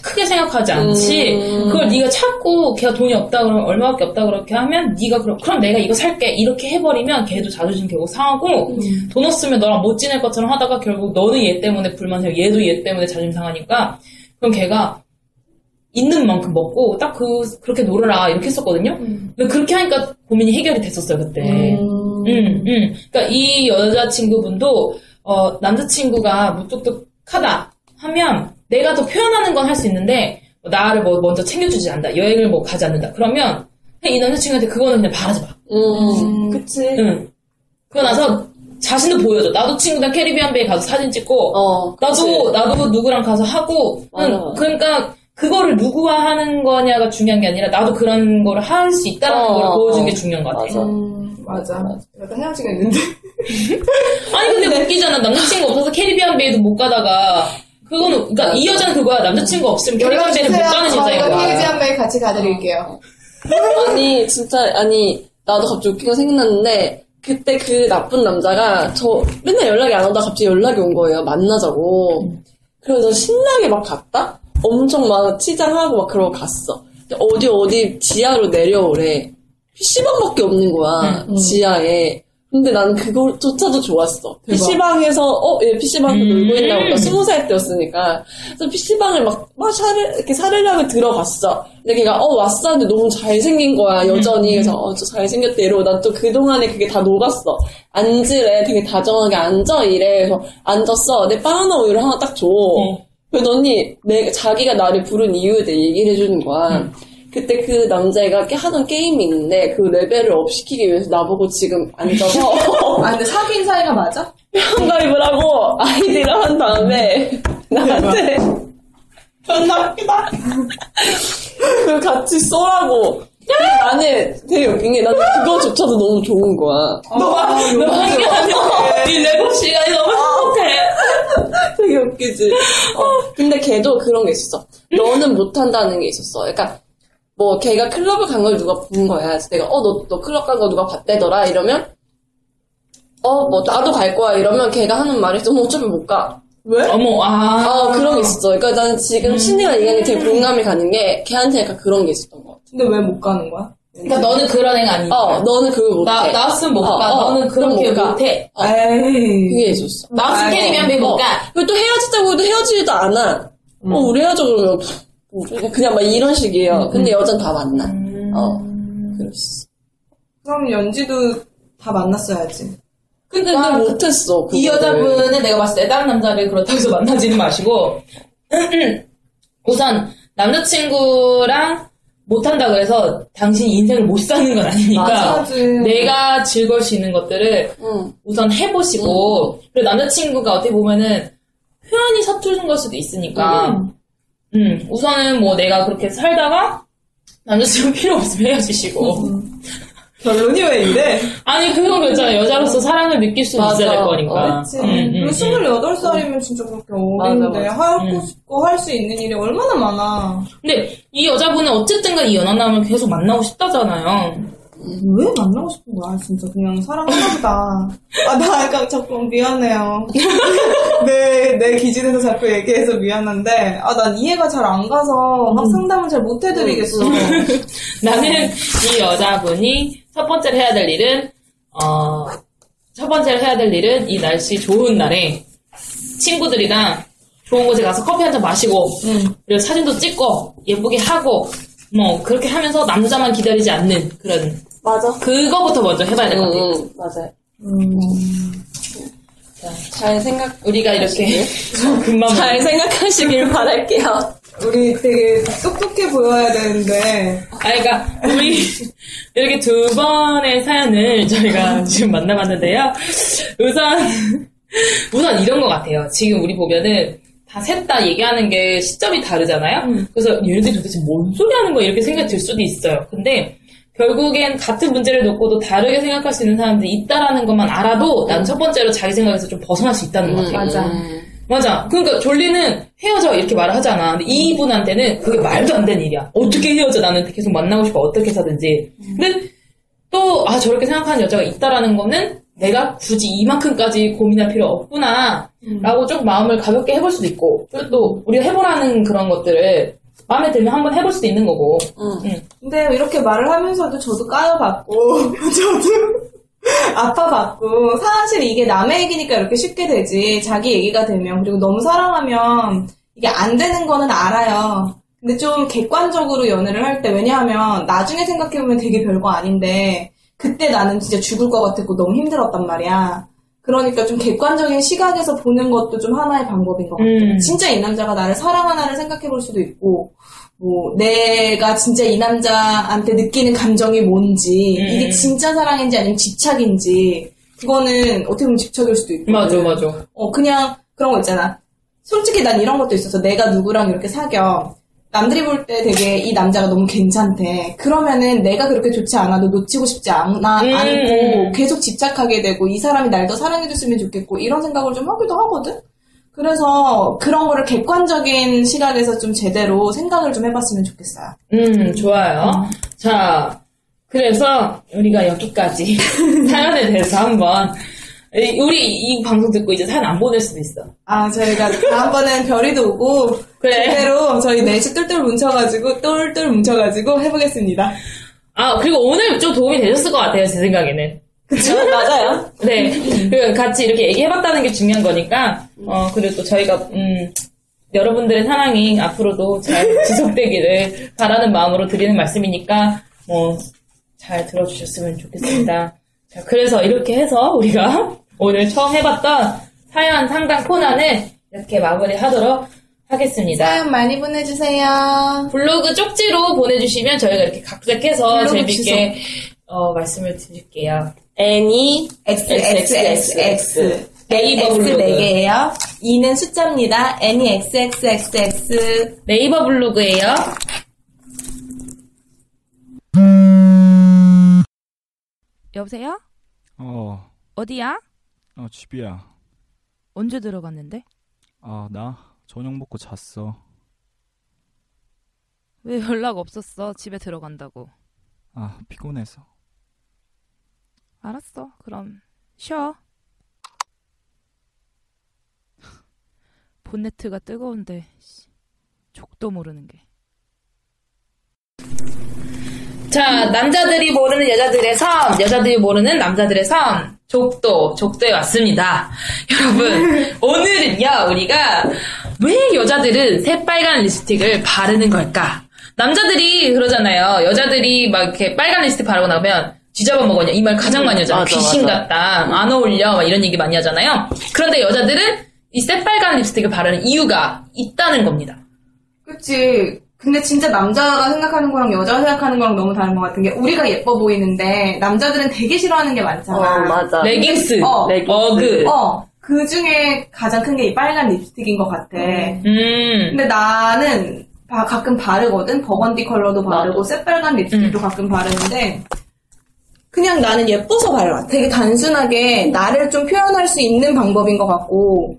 S2: 크게 생각하지 않지.
S3: 음.
S2: 그걸 네가 찾고 걔가 돈이 없다 그러면 얼마밖에 없다 그렇게 하면 네가 그럼 그럼 내가 이거 살게 이렇게 해버리면 걔도 자존심 결국 상하고
S3: 음.
S2: 돈 없으면 너랑 못 지낼 것처럼 하다가 결국 너는 얘 때문에 불만해요. 얘도 얘 때문에 자존심 상하니까 그럼 걔가 있는 만큼 먹고 딱 그 그렇게 놀아라 이렇게 했었거든요. 근데 그렇게 하니까 고민이 해결이 됐었어요 그때.
S3: 음.
S2: 음, 음. 그러니까 이 여자친구분도 어, 남자친구가 무뚝뚝하다 하면 내가 더 표현하는 건 할 수 있는데 뭐 나를 뭐 먼저 챙겨주지 않는다. 여행을 뭐 가지 않는다. 그러면 이 남자친구한테 그거는 그냥 바라지 마.
S3: 음. 그치.
S2: 응. 그러고 나서 자신도 보여줘. 나도 친구랑 캐리비안 베이 가서 사진 찍고
S3: 어.
S2: 나도 나도 누구랑 가서 하고. 응, 그러니까 그거를 누구와 하는 거냐가 중요한 게 아니라 나도 그런 거를 할 수 있다는
S3: 어,
S2: 걸 보여주는 게
S3: 어.
S2: 중요한 것 같아.
S3: 맞아.
S1: 음, 맞아. 약간 헤어지가 있는데.
S2: 아니 근데 웃기잖아. 남자친구 없어서 캐리비안 베이도 못 가다가 그거는 그러니까 이 여자는 그거야. 남자친구 없으면 캐리비안 베이를 못 가는 여자인 거야.
S1: 케이지 한번 같이 가드릴게요.
S3: 아니, 진짜, 아니, 나도 갑자기 웃긴 거 생각났는데, 그때 그 나쁜 남자가 저 맨날 연락이 안 오다 갑자기 연락이 온 거예요. 만나자고. 그래서 신나게 막 갔다? 엄청 막 치장하고 막 그러고 갔어. 근데 어디 어디 지하로 내려오래. PC방밖에 없는 거야. 지하에. 근데 나는 그거조차도 좋았어. PC방에서, 어, 얘 PC방에서
S2: 음.
S3: 놀고 있나 보다. 스무 살 때였으니까. 그래서 PC방을 막, 막 사를, 이렇게 사르려고 들어갔어. 근데 걔가, 어, 왔어. 근데 너무 잘생긴 거야, 여전히. 그래서, 어, 저 잘생겼대. 이러고 난 또 그동안에 그게 다 녹았어. 앉으래. 되게 다정하게 앉아. 이래. 그래서 앉았어. 내 바나나 우유를 하나 딱 줘. 언니, 내, 자기가 나를 부른 이유에 대해 얘기를 해주는 거야. 그때 그 남자애가 깨- 하던 게임이 있는데 그 레벨을 up 시키기 위해서 나보고 지금 앉아서
S1: 아, 근데 사귄 사이가 맞아?
S3: 가입을 하고 아이디를 한 다음에 나한테 존나 웃기다. 그 같이 쏘라고. 나는 되게 웃긴 게 나는 그거조차도 너무 좋은 거야.
S2: 너무 행복해. 이 레고 시간이 너무 행복해.
S3: 되게 웃기지. 어, 근데 걔도 그런 게 있었어. 너는 못한다는 게 있었어. 그러니까 뭐 걔가 클럽을 간 걸 누가 본 거야. 그래서 내가 어 너 너 클럽 간 거 누가 봤대더라 이러면 어 뭐 나도 갈 거야 이러면 걔가 하는 말이 좀 어차피 못 가.
S1: 왜?
S2: 어머 아.
S3: 아 그런 게 있었어. 그러니까 나는 지금 신이가 얘기하는 게 되게 공감이 가는 게 걔한테 약간 그런 게 있었던 것 같아.
S1: 근데 왜 못 가는 거야?
S2: 그러니까 너는 그런 애가 아니야.
S3: 어 너는 그걸 못해.
S2: 나 나왔으면 못
S3: 어,
S2: 가.
S3: 어,
S2: 너는
S3: 그럼
S2: 그렇게
S3: 못 가.
S2: 못해.
S3: 어,
S1: 에이.
S3: 그게 있었어.
S2: 나왔으면
S1: 아이고.
S2: 캐리비안 베이 못
S3: 어.
S2: 가.
S3: 그리고 또 헤어지자고 해도 헤어지지도 않아. 어, 우리 헤어져 그러면 뭐, 그냥 막 이런 식이에요. 근데 여잔 다 만나. 어, 그랬어.
S1: 그럼 연지도 다 만났어야지.
S3: 근데
S2: 아,
S3: 나 못했어.
S2: 이. 여자분은 내가 봤을 때 다른 남자를 그렇다고 해서 만나지는 마시고 우선 남자친구랑 못한다 그래서 당신 인생을 못 사는 건 아니니까
S1: 맞아지.
S2: 내가 즐거울 수 있는 것들을
S3: 응.
S2: 우선 해보시고 그리고 남자친구가 어떻게 보면은 표현이 서투른 걸 수도 있으니까 음, 우선은 뭐 내가 그렇게 살다가 남자친구 필요 없으면 헤어지시고
S1: 결론이 왜 이래?
S2: 아니 그런 거 있잖아요 여자로서 사랑을 느낄 수. 있어야 될 거니까
S3: 어,
S1: 그치.
S2: 음, 음,
S1: 그리고
S2: 음.
S1: 28살이면 진짜 그렇게 어린데 하고
S2: 음.
S1: 싶고 할 수 있는 일이 얼마나 많아.
S2: 근데 이 여자분은 어쨌든간 이 연하남을 계속 만나고 싶다잖아요.
S1: 왜 만나고 싶은 거야, 진짜. 그냥 사랑하나 보다. 아, 나 약간 자꾸 미안해요. 내, 내 기준에서 자꾸 얘기해서 미안한데, 아, 난 이해가 잘 안 가서 막 상담을 잘 못 해드리겠어.
S2: 나는 이 여자분이 첫 번째로 해야 될 일은 어, 첫 번째로 해야 될 일은 이 날씨 좋은 날에 친구들이랑 좋은 곳에 가서 커피 한 잔 마시고 그리고 사진도 찍고 예쁘게 하고 뭐 그렇게 하면서 남자만 기다리지 않는 그런
S3: 맞아.
S2: 그거부터 먼저 해봐야 될것 같아요.
S3: 응, 응, 맞아요. 잘 생각,
S2: 우리가 이렇게 금방
S3: 잘 생각하시길 바랄게요.
S1: 우리 되게 똑똑해 보여야 되는데.
S2: 아, 그러니까 우리 이렇게 두 번의 사연을 저희가 지금 만나봤는데요. 우선 우선 이런 것 같아요. 지금 우리 보면은 다셋다 얘기하는 게 시점이 다르잖아요. 그래서 얘네들이 도대체 뭔 소리 하는 거야 이렇게 생각이 들 수도 있어요. 근데 결국엔 같은 문제를 놓고도 다르게 생각할 수 있는 사람들이 있다라는 것만 알아도 난 첫 번째로 자기 생각에서 좀 벗어날 수 있다는 것 같아요.
S4: 맞아.
S2: 맞아. 그러니까 졸리는 헤어져 이렇게 말을 하잖아. 근데 이분한테는 그게 말도 안 되는 일이야. 어떻게 헤어져? 나는 계속 만나고 싶어. 어떻게 해서든지. 근데 또 아 저렇게 생각하는 여자가 있다라는 거는 내가 굳이 이만큼까지 고민할 필요 없구나. 라고 좀 마음을 가볍게 해볼 수도 있고. 그리고 또 우리가 해보라는 그런 것들을 마음에 들면 한번 해볼 수도 있는 거고. 응.
S1: 근데 이렇게 말을 하면서도 저도 까여봤고, 저도 아파봤고, 사실 이게 남의 얘기니까 이렇게 쉽게 되지. 자기 얘기가 되면, 그리고 너무 사랑하면 이게 안 되는 거는 알아요. 근데 좀 객관적으로 연애를 할 때, 왜냐하면 나중에 생각해보면 되게 별거 아닌데, 그때 나는 진짜 죽을 것 같았고 너무 힘들었단 말이야. 그러니까 좀 객관적인 시각에서 보는 것도 좀 하나의 방법인 것 같아.
S2: 음.
S1: 진짜 이 남자가 나를 사랑하나를 생각해 볼 수도 있고, 뭐, 내가 진짜 이 남자한테 느끼는 감정이 뭔지,
S2: 음.
S1: 이게 진짜 사랑인지 아니면 집착인지, 그거는 어떻게 보면 집착일 수도 있고.
S2: 맞아, 맞아.
S1: 어, 그냥 그런 거 있잖아. 솔직히 난 이런 것도 있어서 내가 누구랑 이렇게 사겨. 남들이 볼 때 되게 이 남자가 너무 괜찮대. 그러면은 내가 그렇게 좋지 않아도 놓치고 싶지 않아,
S2: 음.
S1: 않고 계속 집착하게 되고 이 사람이 날 더 사랑해줬으면 좋겠고 이런 생각을 좀 하기도 하거든? 그래서 그런 거를 객관적인 시각에서 좀 제대로 생각을 좀 해봤으면 좋겠어요.
S2: 음, 좋아요. 자, 그래서 우리가 여기까지 사연에 대해서 한번 이- 우리 이 방송 듣고 이제 사연 안 보낼 수도 있어.
S1: 아, 저희가 다음번엔 별이도 오고,
S2: 그래.
S1: 제대로 저희 넷이 똘똘 뭉쳐가지고, 똘똘 뭉쳐가지고 해보겠습니다.
S2: 아, 그리고 오늘 좀 도움이 되셨을 것 같아요, 제 생각에는.
S4: 그쵸? 맞아요.
S2: 네. 그 같이 이렇게 얘기해봤다는 게 중요한 거니까, 어, 그리고 또 저희가, 음, 여러분들의 사랑이 앞으로도 잘 지속되기를 바라는 마음으로 드리는 말씀이니까, 뭐, 잘 들어주셨으면 좋겠습니다. 자, 그래서 이렇게 해서 우리가 오늘 처음 해봤던 사연 상담 코너는 이렇게 마무리 하도록 하겠습니다.
S1: 사연 많이 보내주세요.
S2: 블로그 쪽지로 보내주시면 저희가 이렇게 각색해서 재밌게 어, 말씀을 드릴게요.
S3: 애니
S1: XXXX.
S2: 네이버
S1: X
S2: 블로그.
S1: 4개예요. 2는 숫자입니다. N이 XXXX.
S2: 네이버 블로그예요.
S6: 여보세요?
S7: 어,
S6: 어디야?
S7: 어, 집이야.
S6: 언제 들어갔는데?
S7: 아, 나 저녁 먹고 잤어.
S6: 왜 연락 없었어? 집에 들어간다고.
S7: 아, 피곤해서.
S6: 알았어. 그럼 쉬어. 본네트가 뜨거운데 씨, 족도 모르는 게.
S2: 자, 남자들이 모르는 여자들의 섬, 여자들이 모르는 남자들의 섬, 족도, 족도에 왔습니다. 여러분, 오늘은요, 우리가 왜 여자들은 새빨간 립스틱을 바르는 걸까? 남자들이 그러잖아요. 여자들이 막 이렇게 빨간 립스틱 바르고 나면 뒤잡아 먹었냐. 이 말 가장 많이 하잖아요.
S3: 맞아,
S2: 귀신
S3: 맞아.
S2: 같다. 안 어울려. 막 이런 얘기 많이 하잖아요. 그런데 여자들은 이 새빨간 립스틱을 바르는 이유가 있다는 겁니다.
S1: 그치. 근데 진짜 남자가 생각하는 거랑 여자가 생각하는 거랑 너무 다른 것 같은 게 우리가 예뻐 보이는데 남자들은 되게 싫어하는 게 많잖아.
S3: 어, 맞아.
S2: 레깅스,
S1: 어.
S2: 어그,
S1: 어. 그 중에 가장 큰 게 이 빨간 립스틱인 것 같아.
S2: 음,
S1: 근데 나는 바- 가끔 바르거든. 버건디 컬러도 바르고 새빨간 립스틱도 가끔 바르는데 그냥 나는 예뻐서 발라. 되게 단순하게 나를 좀 표현할 수 있는 방법인 것 같고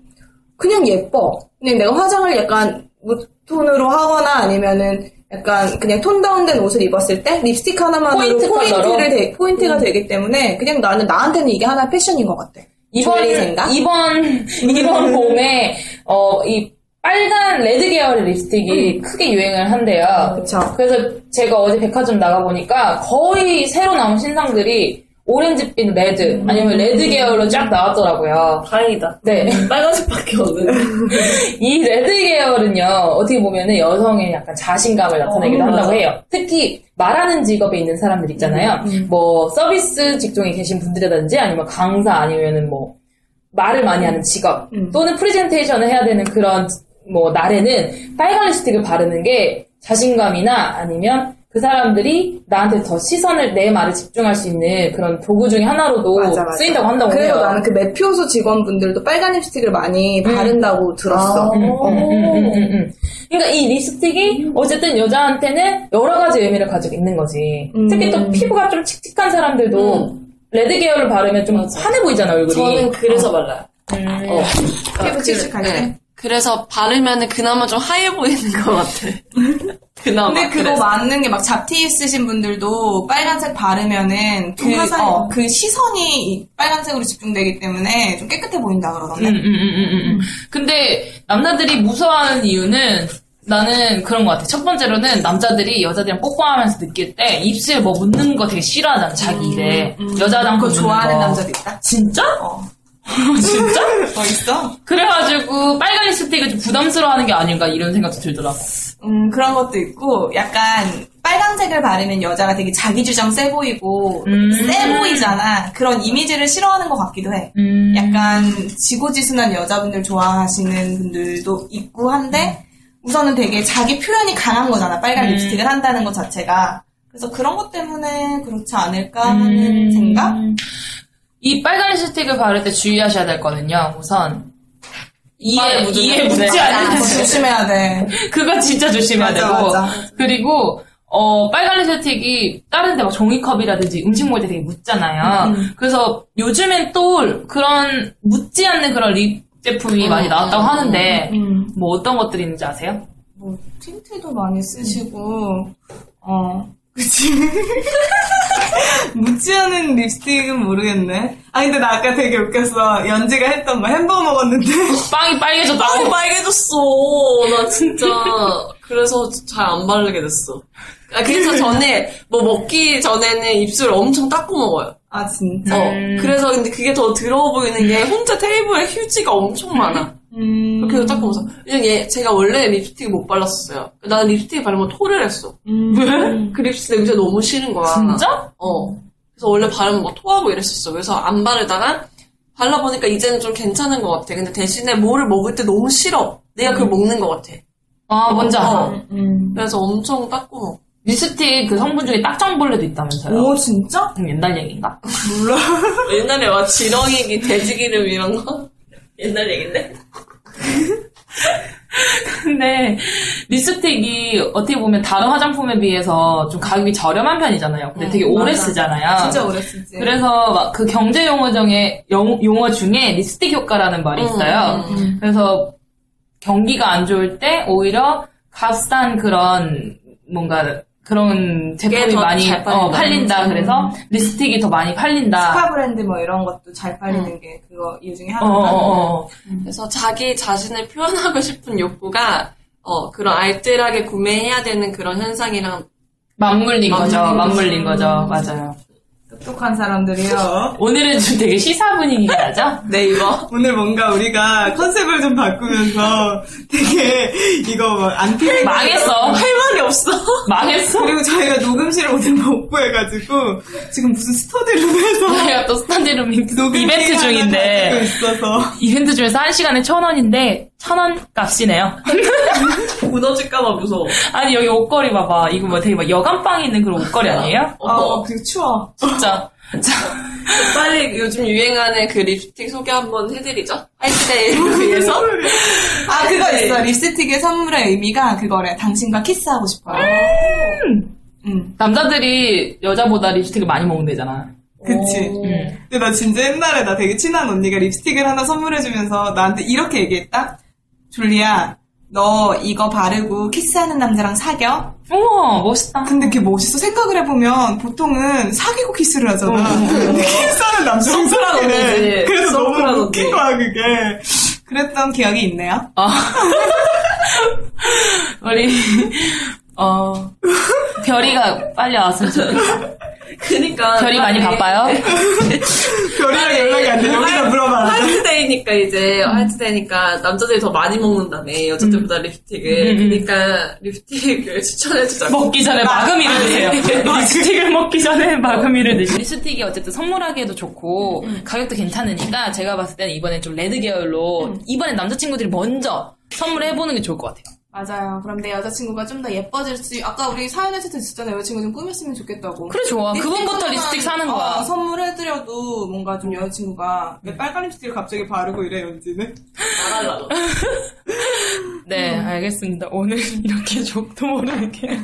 S1: 그냥 예뻐. 그냥 내가 화장을 약간 무톤으로 하거나 아니면은 약간 그냥 톤 다운된 옷을 입었을 때 립스틱 하나만으로
S2: 포인트 컬러로?
S1: 되- 포인트가 되기 때문에 그냥 나는 나한테는 이게 하나의 패션인 것 같아.
S2: 이번? 이번 이번 봄에 어 이 빨간 레드 계열의 립스틱이 크게 유행을 한대요.
S1: 음. 그쵸.
S2: 그래서 제가 어제 백화점 나가 보니까 거의 새로 나온 신상들이 오렌지빛 레드
S1: 음.
S2: 아니면 레드 계열로 쫙 나왔더라고요.
S4: 다행이다.
S2: 네.
S4: 빨간색밖에 없는.
S2: 이 레드 계열은요, 어떻게 보면은 여성의 약간 자신감을 나타내기도
S4: 어,
S2: 한다고. 해요. 특히 말하는 직업에 있는 사람들 있잖아요.
S4: 음,
S2: 뭐 서비스 직종에 계신 분들이라든지 아니면 강사 아니면은 뭐 말을 많이 하는 직업
S4: 음.
S2: 또는 프레젠테이션을 해야 되는 그런 뭐 날에는 빨간 립스틱을 바르는 게 자신감이나 아니면 그 사람들이 나한테 더 시선을 내 말에 집중할 수 있는 그런 도구 중에 하나로도
S1: 맞아, 맞아.
S2: 쓰인다고 한다고
S1: 그래서
S2: 해요.
S1: 나는 그 매표소 직원분들도 빨간 립스틱을 많이 바른다고 들었어.
S2: 음, 음, 음, 음, 음, 음. 그러니까 이 립스틱이 어쨌든 여자한테는 여러 가지 의미를 가지고 있는 거지.
S1: 음.
S2: 특히 또 피부가 좀 칙칙한 사람들도 레드 계열을 바르면 좀 환해 보이잖아 얼굴이.
S3: 저는 그래서 발라요.
S2: 음.
S3: 어.
S1: 피부 칙칙할 때?
S3: 네. 그래서 바르면은 그나마 좀 하얘 보이는 것 같아. 그나마.
S1: 근데 그거
S3: 그래서.
S1: 맞는 게 막 잡티 있으신 분들도 빨간색 바르면은 그,
S3: 화사해요.
S1: 어, 그 시선이 이 빨간색으로 집중되기 때문에 좀 깨끗해 보인다 그러던데.
S2: 음, 음, 음, 음, 음. 근데 남자들이 무서워하는 이유는 나는 그런 것 같아. 첫 번째로는 남자들이 여자들이랑 뽀뽀하면서 느낄 때 입술 뭐 묻는 거 되게 싫어하잖아, 자기 입에. 여자랑
S1: 그거 좋아하는
S2: 거.
S1: 남자도 있다?
S2: 진짜?
S1: 어.
S2: 진짜?
S1: 어, 있어?
S2: 그래가지고 빨간 립스틱을 좀 부담스러워하는 게 아닌가 이런 생각도 들더라고.
S1: 음, 그런 것도 있고, 약간, 빨간색을 바르면 여자가 되게 자기주장 세 보이고,
S2: 음.
S1: 세 보이잖아. 그런 이미지를 싫어하는 것 같기도 해.
S2: 음.
S1: 약간, 지고지순한 여자분들 좋아하시는 분들도 있고 한데, 우선은 되게 자기 표현이 강한 거잖아. 빨간
S2: 음.
S1: 립스틱을 한다는 것 자체가. 그래서 그런 것 때문에 그렇지 않을까
S2: 음.
S1: 하는 생각?
S2: 이 빨간 립스틱을 바를 때 주의하셔야 될 거는요. 우선 이에 이에. 묻지
S1: 아,
S2: 않는
S1: 그거 조심해야 돼.
S2: 그거 진짜 조심해야
S1: 맞아,
S2: 되고
S1: 맞아.
S2: 그리고 어 빨간 립스틱이 다른 데 막 종이컵이라든지 음식 먹을 때 되게 묻잖아요.
S1: 음.
S2: 그래서 요즘엔 또 그런 묻지 않는 그런 립 제품이
S3: 음,
S2: 많이 나왔다고
S3: 음,
S2: 하는데
S1: 음.
S2: 뭐 어떤 것들이 있는지 아세요?
S1: 뭐, 틴트도 많이 쓰시고, 어, 그치. 묻지 않은 립스틱은 모르겠네. 아, 근데 나 아까 되게 웃겼어. 연지가 했던 뭐 햄버거 먹었는데.
S2: 빵이 빨개졌다고?
S3: 빵이 빨개졌어. 나 진짜. 그래서 잘 안 바르게 됐어. 아, 그래서 전에, 뭐 먹기 전에는 입술 엄청 닦고 먹어요.
S1: 아, 진짜?
S3: 어.
S2: 음.
S3: 그래서 근데 그게 더 더러워 보이는 게 혼자 테이블에 휴지가 엄청 많아.
S1: 음.
S3: 그렇게 해서 닦고 먹어서. 왜냐면 얘, 제가 원래 립스틱 못 발랐었어요. 나는 립스틱 바르면 토를 했어.
S1: 음.
S3: 그 립스틱 냄새 너무 싫은 거야.
S2: 진짜?
S3: 어. 그래서 원래 바르면 뭐 토하고 이랬었어. 그래서 안 바르다가 발라보니까 이제는 좀 괜찮은 것 같아. 근데 대신에 뭐를 먹을 때 너무 싫어. 내가 그걸 먹는 것 같아.
S2: 아 뭔지 알아.
S3: 어.
S1: 음.
S3: 그래서 엄청 닦고 먹어.
S2: 립스틱 그 성분 중에 딱정벌레도 있다면서요?
S1: 오, 진짜?
S2: 음, 옛날 얘기인가?
S1: 몰라.
S3: 옛날에 막 지렁이기, 돼지기름 이런 거? 옛날 얘긴데?
S2: 근데 립스틱이 어떻게 보면 다른 화장품에 비해서 좀 가격이 저렴한 편이잖아요. 근데 되게 오래
S1: 맞아.
S2: 쓰잖아요.
S1: 진짜 오래 쓰지.
S2: 그래서 막 그 경제 용어 중에 용, 용어 중에 립스틱 효과라는 말이
S3: 음,
S2: 있어요.
S1: 음.
S2: 그래서 경기가 안 좋을 때 오히려 값싼 그런 뭔가 그런 제품이
S3: 더
S2: 많이. 어, 팔린다.
S1: 음.
S2: 그래서 립스틱이 더 많이 팔린다.
S1: 스파 브랜드 뭐 이런 것도 잘 팔리는 게 그거 이유 중에
S2: 어,
S1: 하나다.
S2: 어, 어.
S3: 그래서 자기 자신을 표현하고 싶은 욕구가, 어, 그런 알뜰하게 구매해야 되는 그런 현상이랑
S2: 맞물린 거죠.
S3: 맞물린
S2: 맞물린 거죠. 맞아요.
S1: 똑똑한 사람들이요.
S2: 오늘은 좀 되게 시사 분위기가 나죠?
S3: 네이버.
S1: 오늘 뭔가 우리가 컨셉을 좀 바꾸면서 되게 이거 뭐 안티
S2: 망했어.
S3: 할 말이 없어.
S2: 망했어.
S1: 그리고 저희가 녹음실을 오늘 못 구해가지고 지금 무슨 스터디룸에서
S2: 저희가 또
S1: 녹음
S2: 이벤트 중인데
S1: 있어서
S2: 이벤트 중에서 한 시간에 천 원인데 천원 값이네요.
S3: 무너질까봐 무서워.
S2: 아니 여기 옷걸이 봐봐. 이거 뭐 되게 막 여관방 있는 그런 옷걸이 아니에요?
S1: 아, 되게 추워.
S2: 진짜. 자,
S3: 빨리 요즘 유행하는 그 립스틱 소개 한번 해드리죠. 화이트데이를 위해서.
S1: 아 그거 있어. 립스틱의 선물의 의미가 그거래. 당신과 키스하고 싶어요. 음,
S2: 남자들이 여자보다 립스틱을 많이 먹는다잖아.
S1: 그치.
S2: 음.
S1: 근데 나 진짜 옛날에 나 되게 친한 언니가 립스틱을 하나 선물해주면서 나한테 이렇게 얘기했다? 졸리야, 너 이거 바르고 키스하는 남자랑 사겨?
S2: 우와 멋있다.
S1: 근데 그게 멋있어. 생각을 해보면 보통은 사귀고 키스를 하잖아. 근데 키스하는 남자랑.
S3: 언니지.
S1: 그래서 너무. 웃긴 거야, 그게. 그랬던 기억이 있네요.
S2: 아. 우리 어 별이가 빨리 왔으면 좋겠다.
S3: 그니까.
S2: 별이 많이 바빠요?
S1: 별이랑 연락이 안 돼. 여기다 물어봐.
S3: 화이트데이니까 이제 화이트데이니까 남자들이 더 많이 먹는다며 여자들보다 립스틱을.
S2: 음, 음.
S3: 그러니까 립스틱을 추천해주자고.
S2: 먹기 전에 마금이를 드세요.
S3: 네.
S2: 립스틱을 먹기 전에 마금이를 드세요. 립스틱이 어쨌든 선물하기에도 좋고 가격도 괜찮으니까 제가 봤을 때는 이번엔 좀 레드 계열로 이번엔 남자친구들이 먼저 선물해보는 게 좋을 것 같아요.
S1: 맞아요. 그럼 내 여자친구가 좀 더 예뻐질 수, 아까 우리 사연에서도 있었잖아요. 여자친구 좀 꾸몄으면 좋겠다고.
S2: 그래, 좋아. 그분부터 립스틱 사는 거야.
S1: 어, 선물해드려도 뭔가 좀 여자친구가
S8: 왜 빨간 립스틱을 갑자기 바르고 이래, 연지는?
S3: 나갈라도.
S2: 네, 알겠습니다. 오늘 이렇게 족도 모르는 게.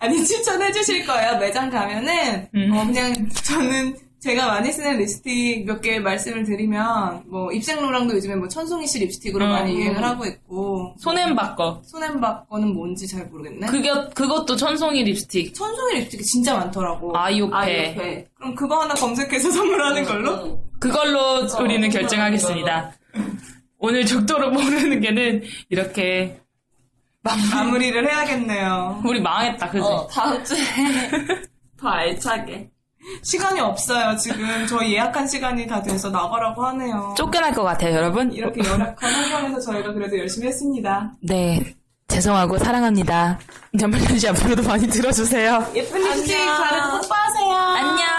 S1: 아니 추천해 주실 거예요. 매장 가면은
S2: 음.
S1: 어 그냥 저는 제가 많이 쓰는 립스틱 몇 개 말씀을 드리면 뭐 입생로랑도 요즘에 뭐 천송이 씨 립스틱으로
S2: 음.
S1: 많이 유행을 하고 있고
S2: 손앤박 거.
S1: 손앤박 거는 뭔지 잘 모르겠네.
S2: 그게, 그것도 천송이 립스틱.
S1: 천송이 립스틱이 진짜 많더라고.
S2: 아이오페.
S1: 아이오페. 그럼 그거 하나 검색해서 선물하는 걸로?
S2: 그걸로 우리는 결정하겠습니다. 오늘 족도로 모르는 게는 이렇게
S1: 마무리 를 해야겠네요.
S2: 우리 망했다, 그지?
S3: 어, 다음 주에 더 알차게.
S1: 시간이 없어요. 지금 저희 예약한 시간이 다 돼서 나가라고 하네요.
S2: 쫓겨날 것 같아요, 여러분.
S1: 이렇게 열악한 환경에서 저희가 그래도 열심히 했습니다.
S9: 네. 죄송하고 사랑합니다. 연말연시 앞으로도 많이 들어주세요.
S1: 예쁜 립스틱 바르고 뽀뽀하세요.
S2: 안녕.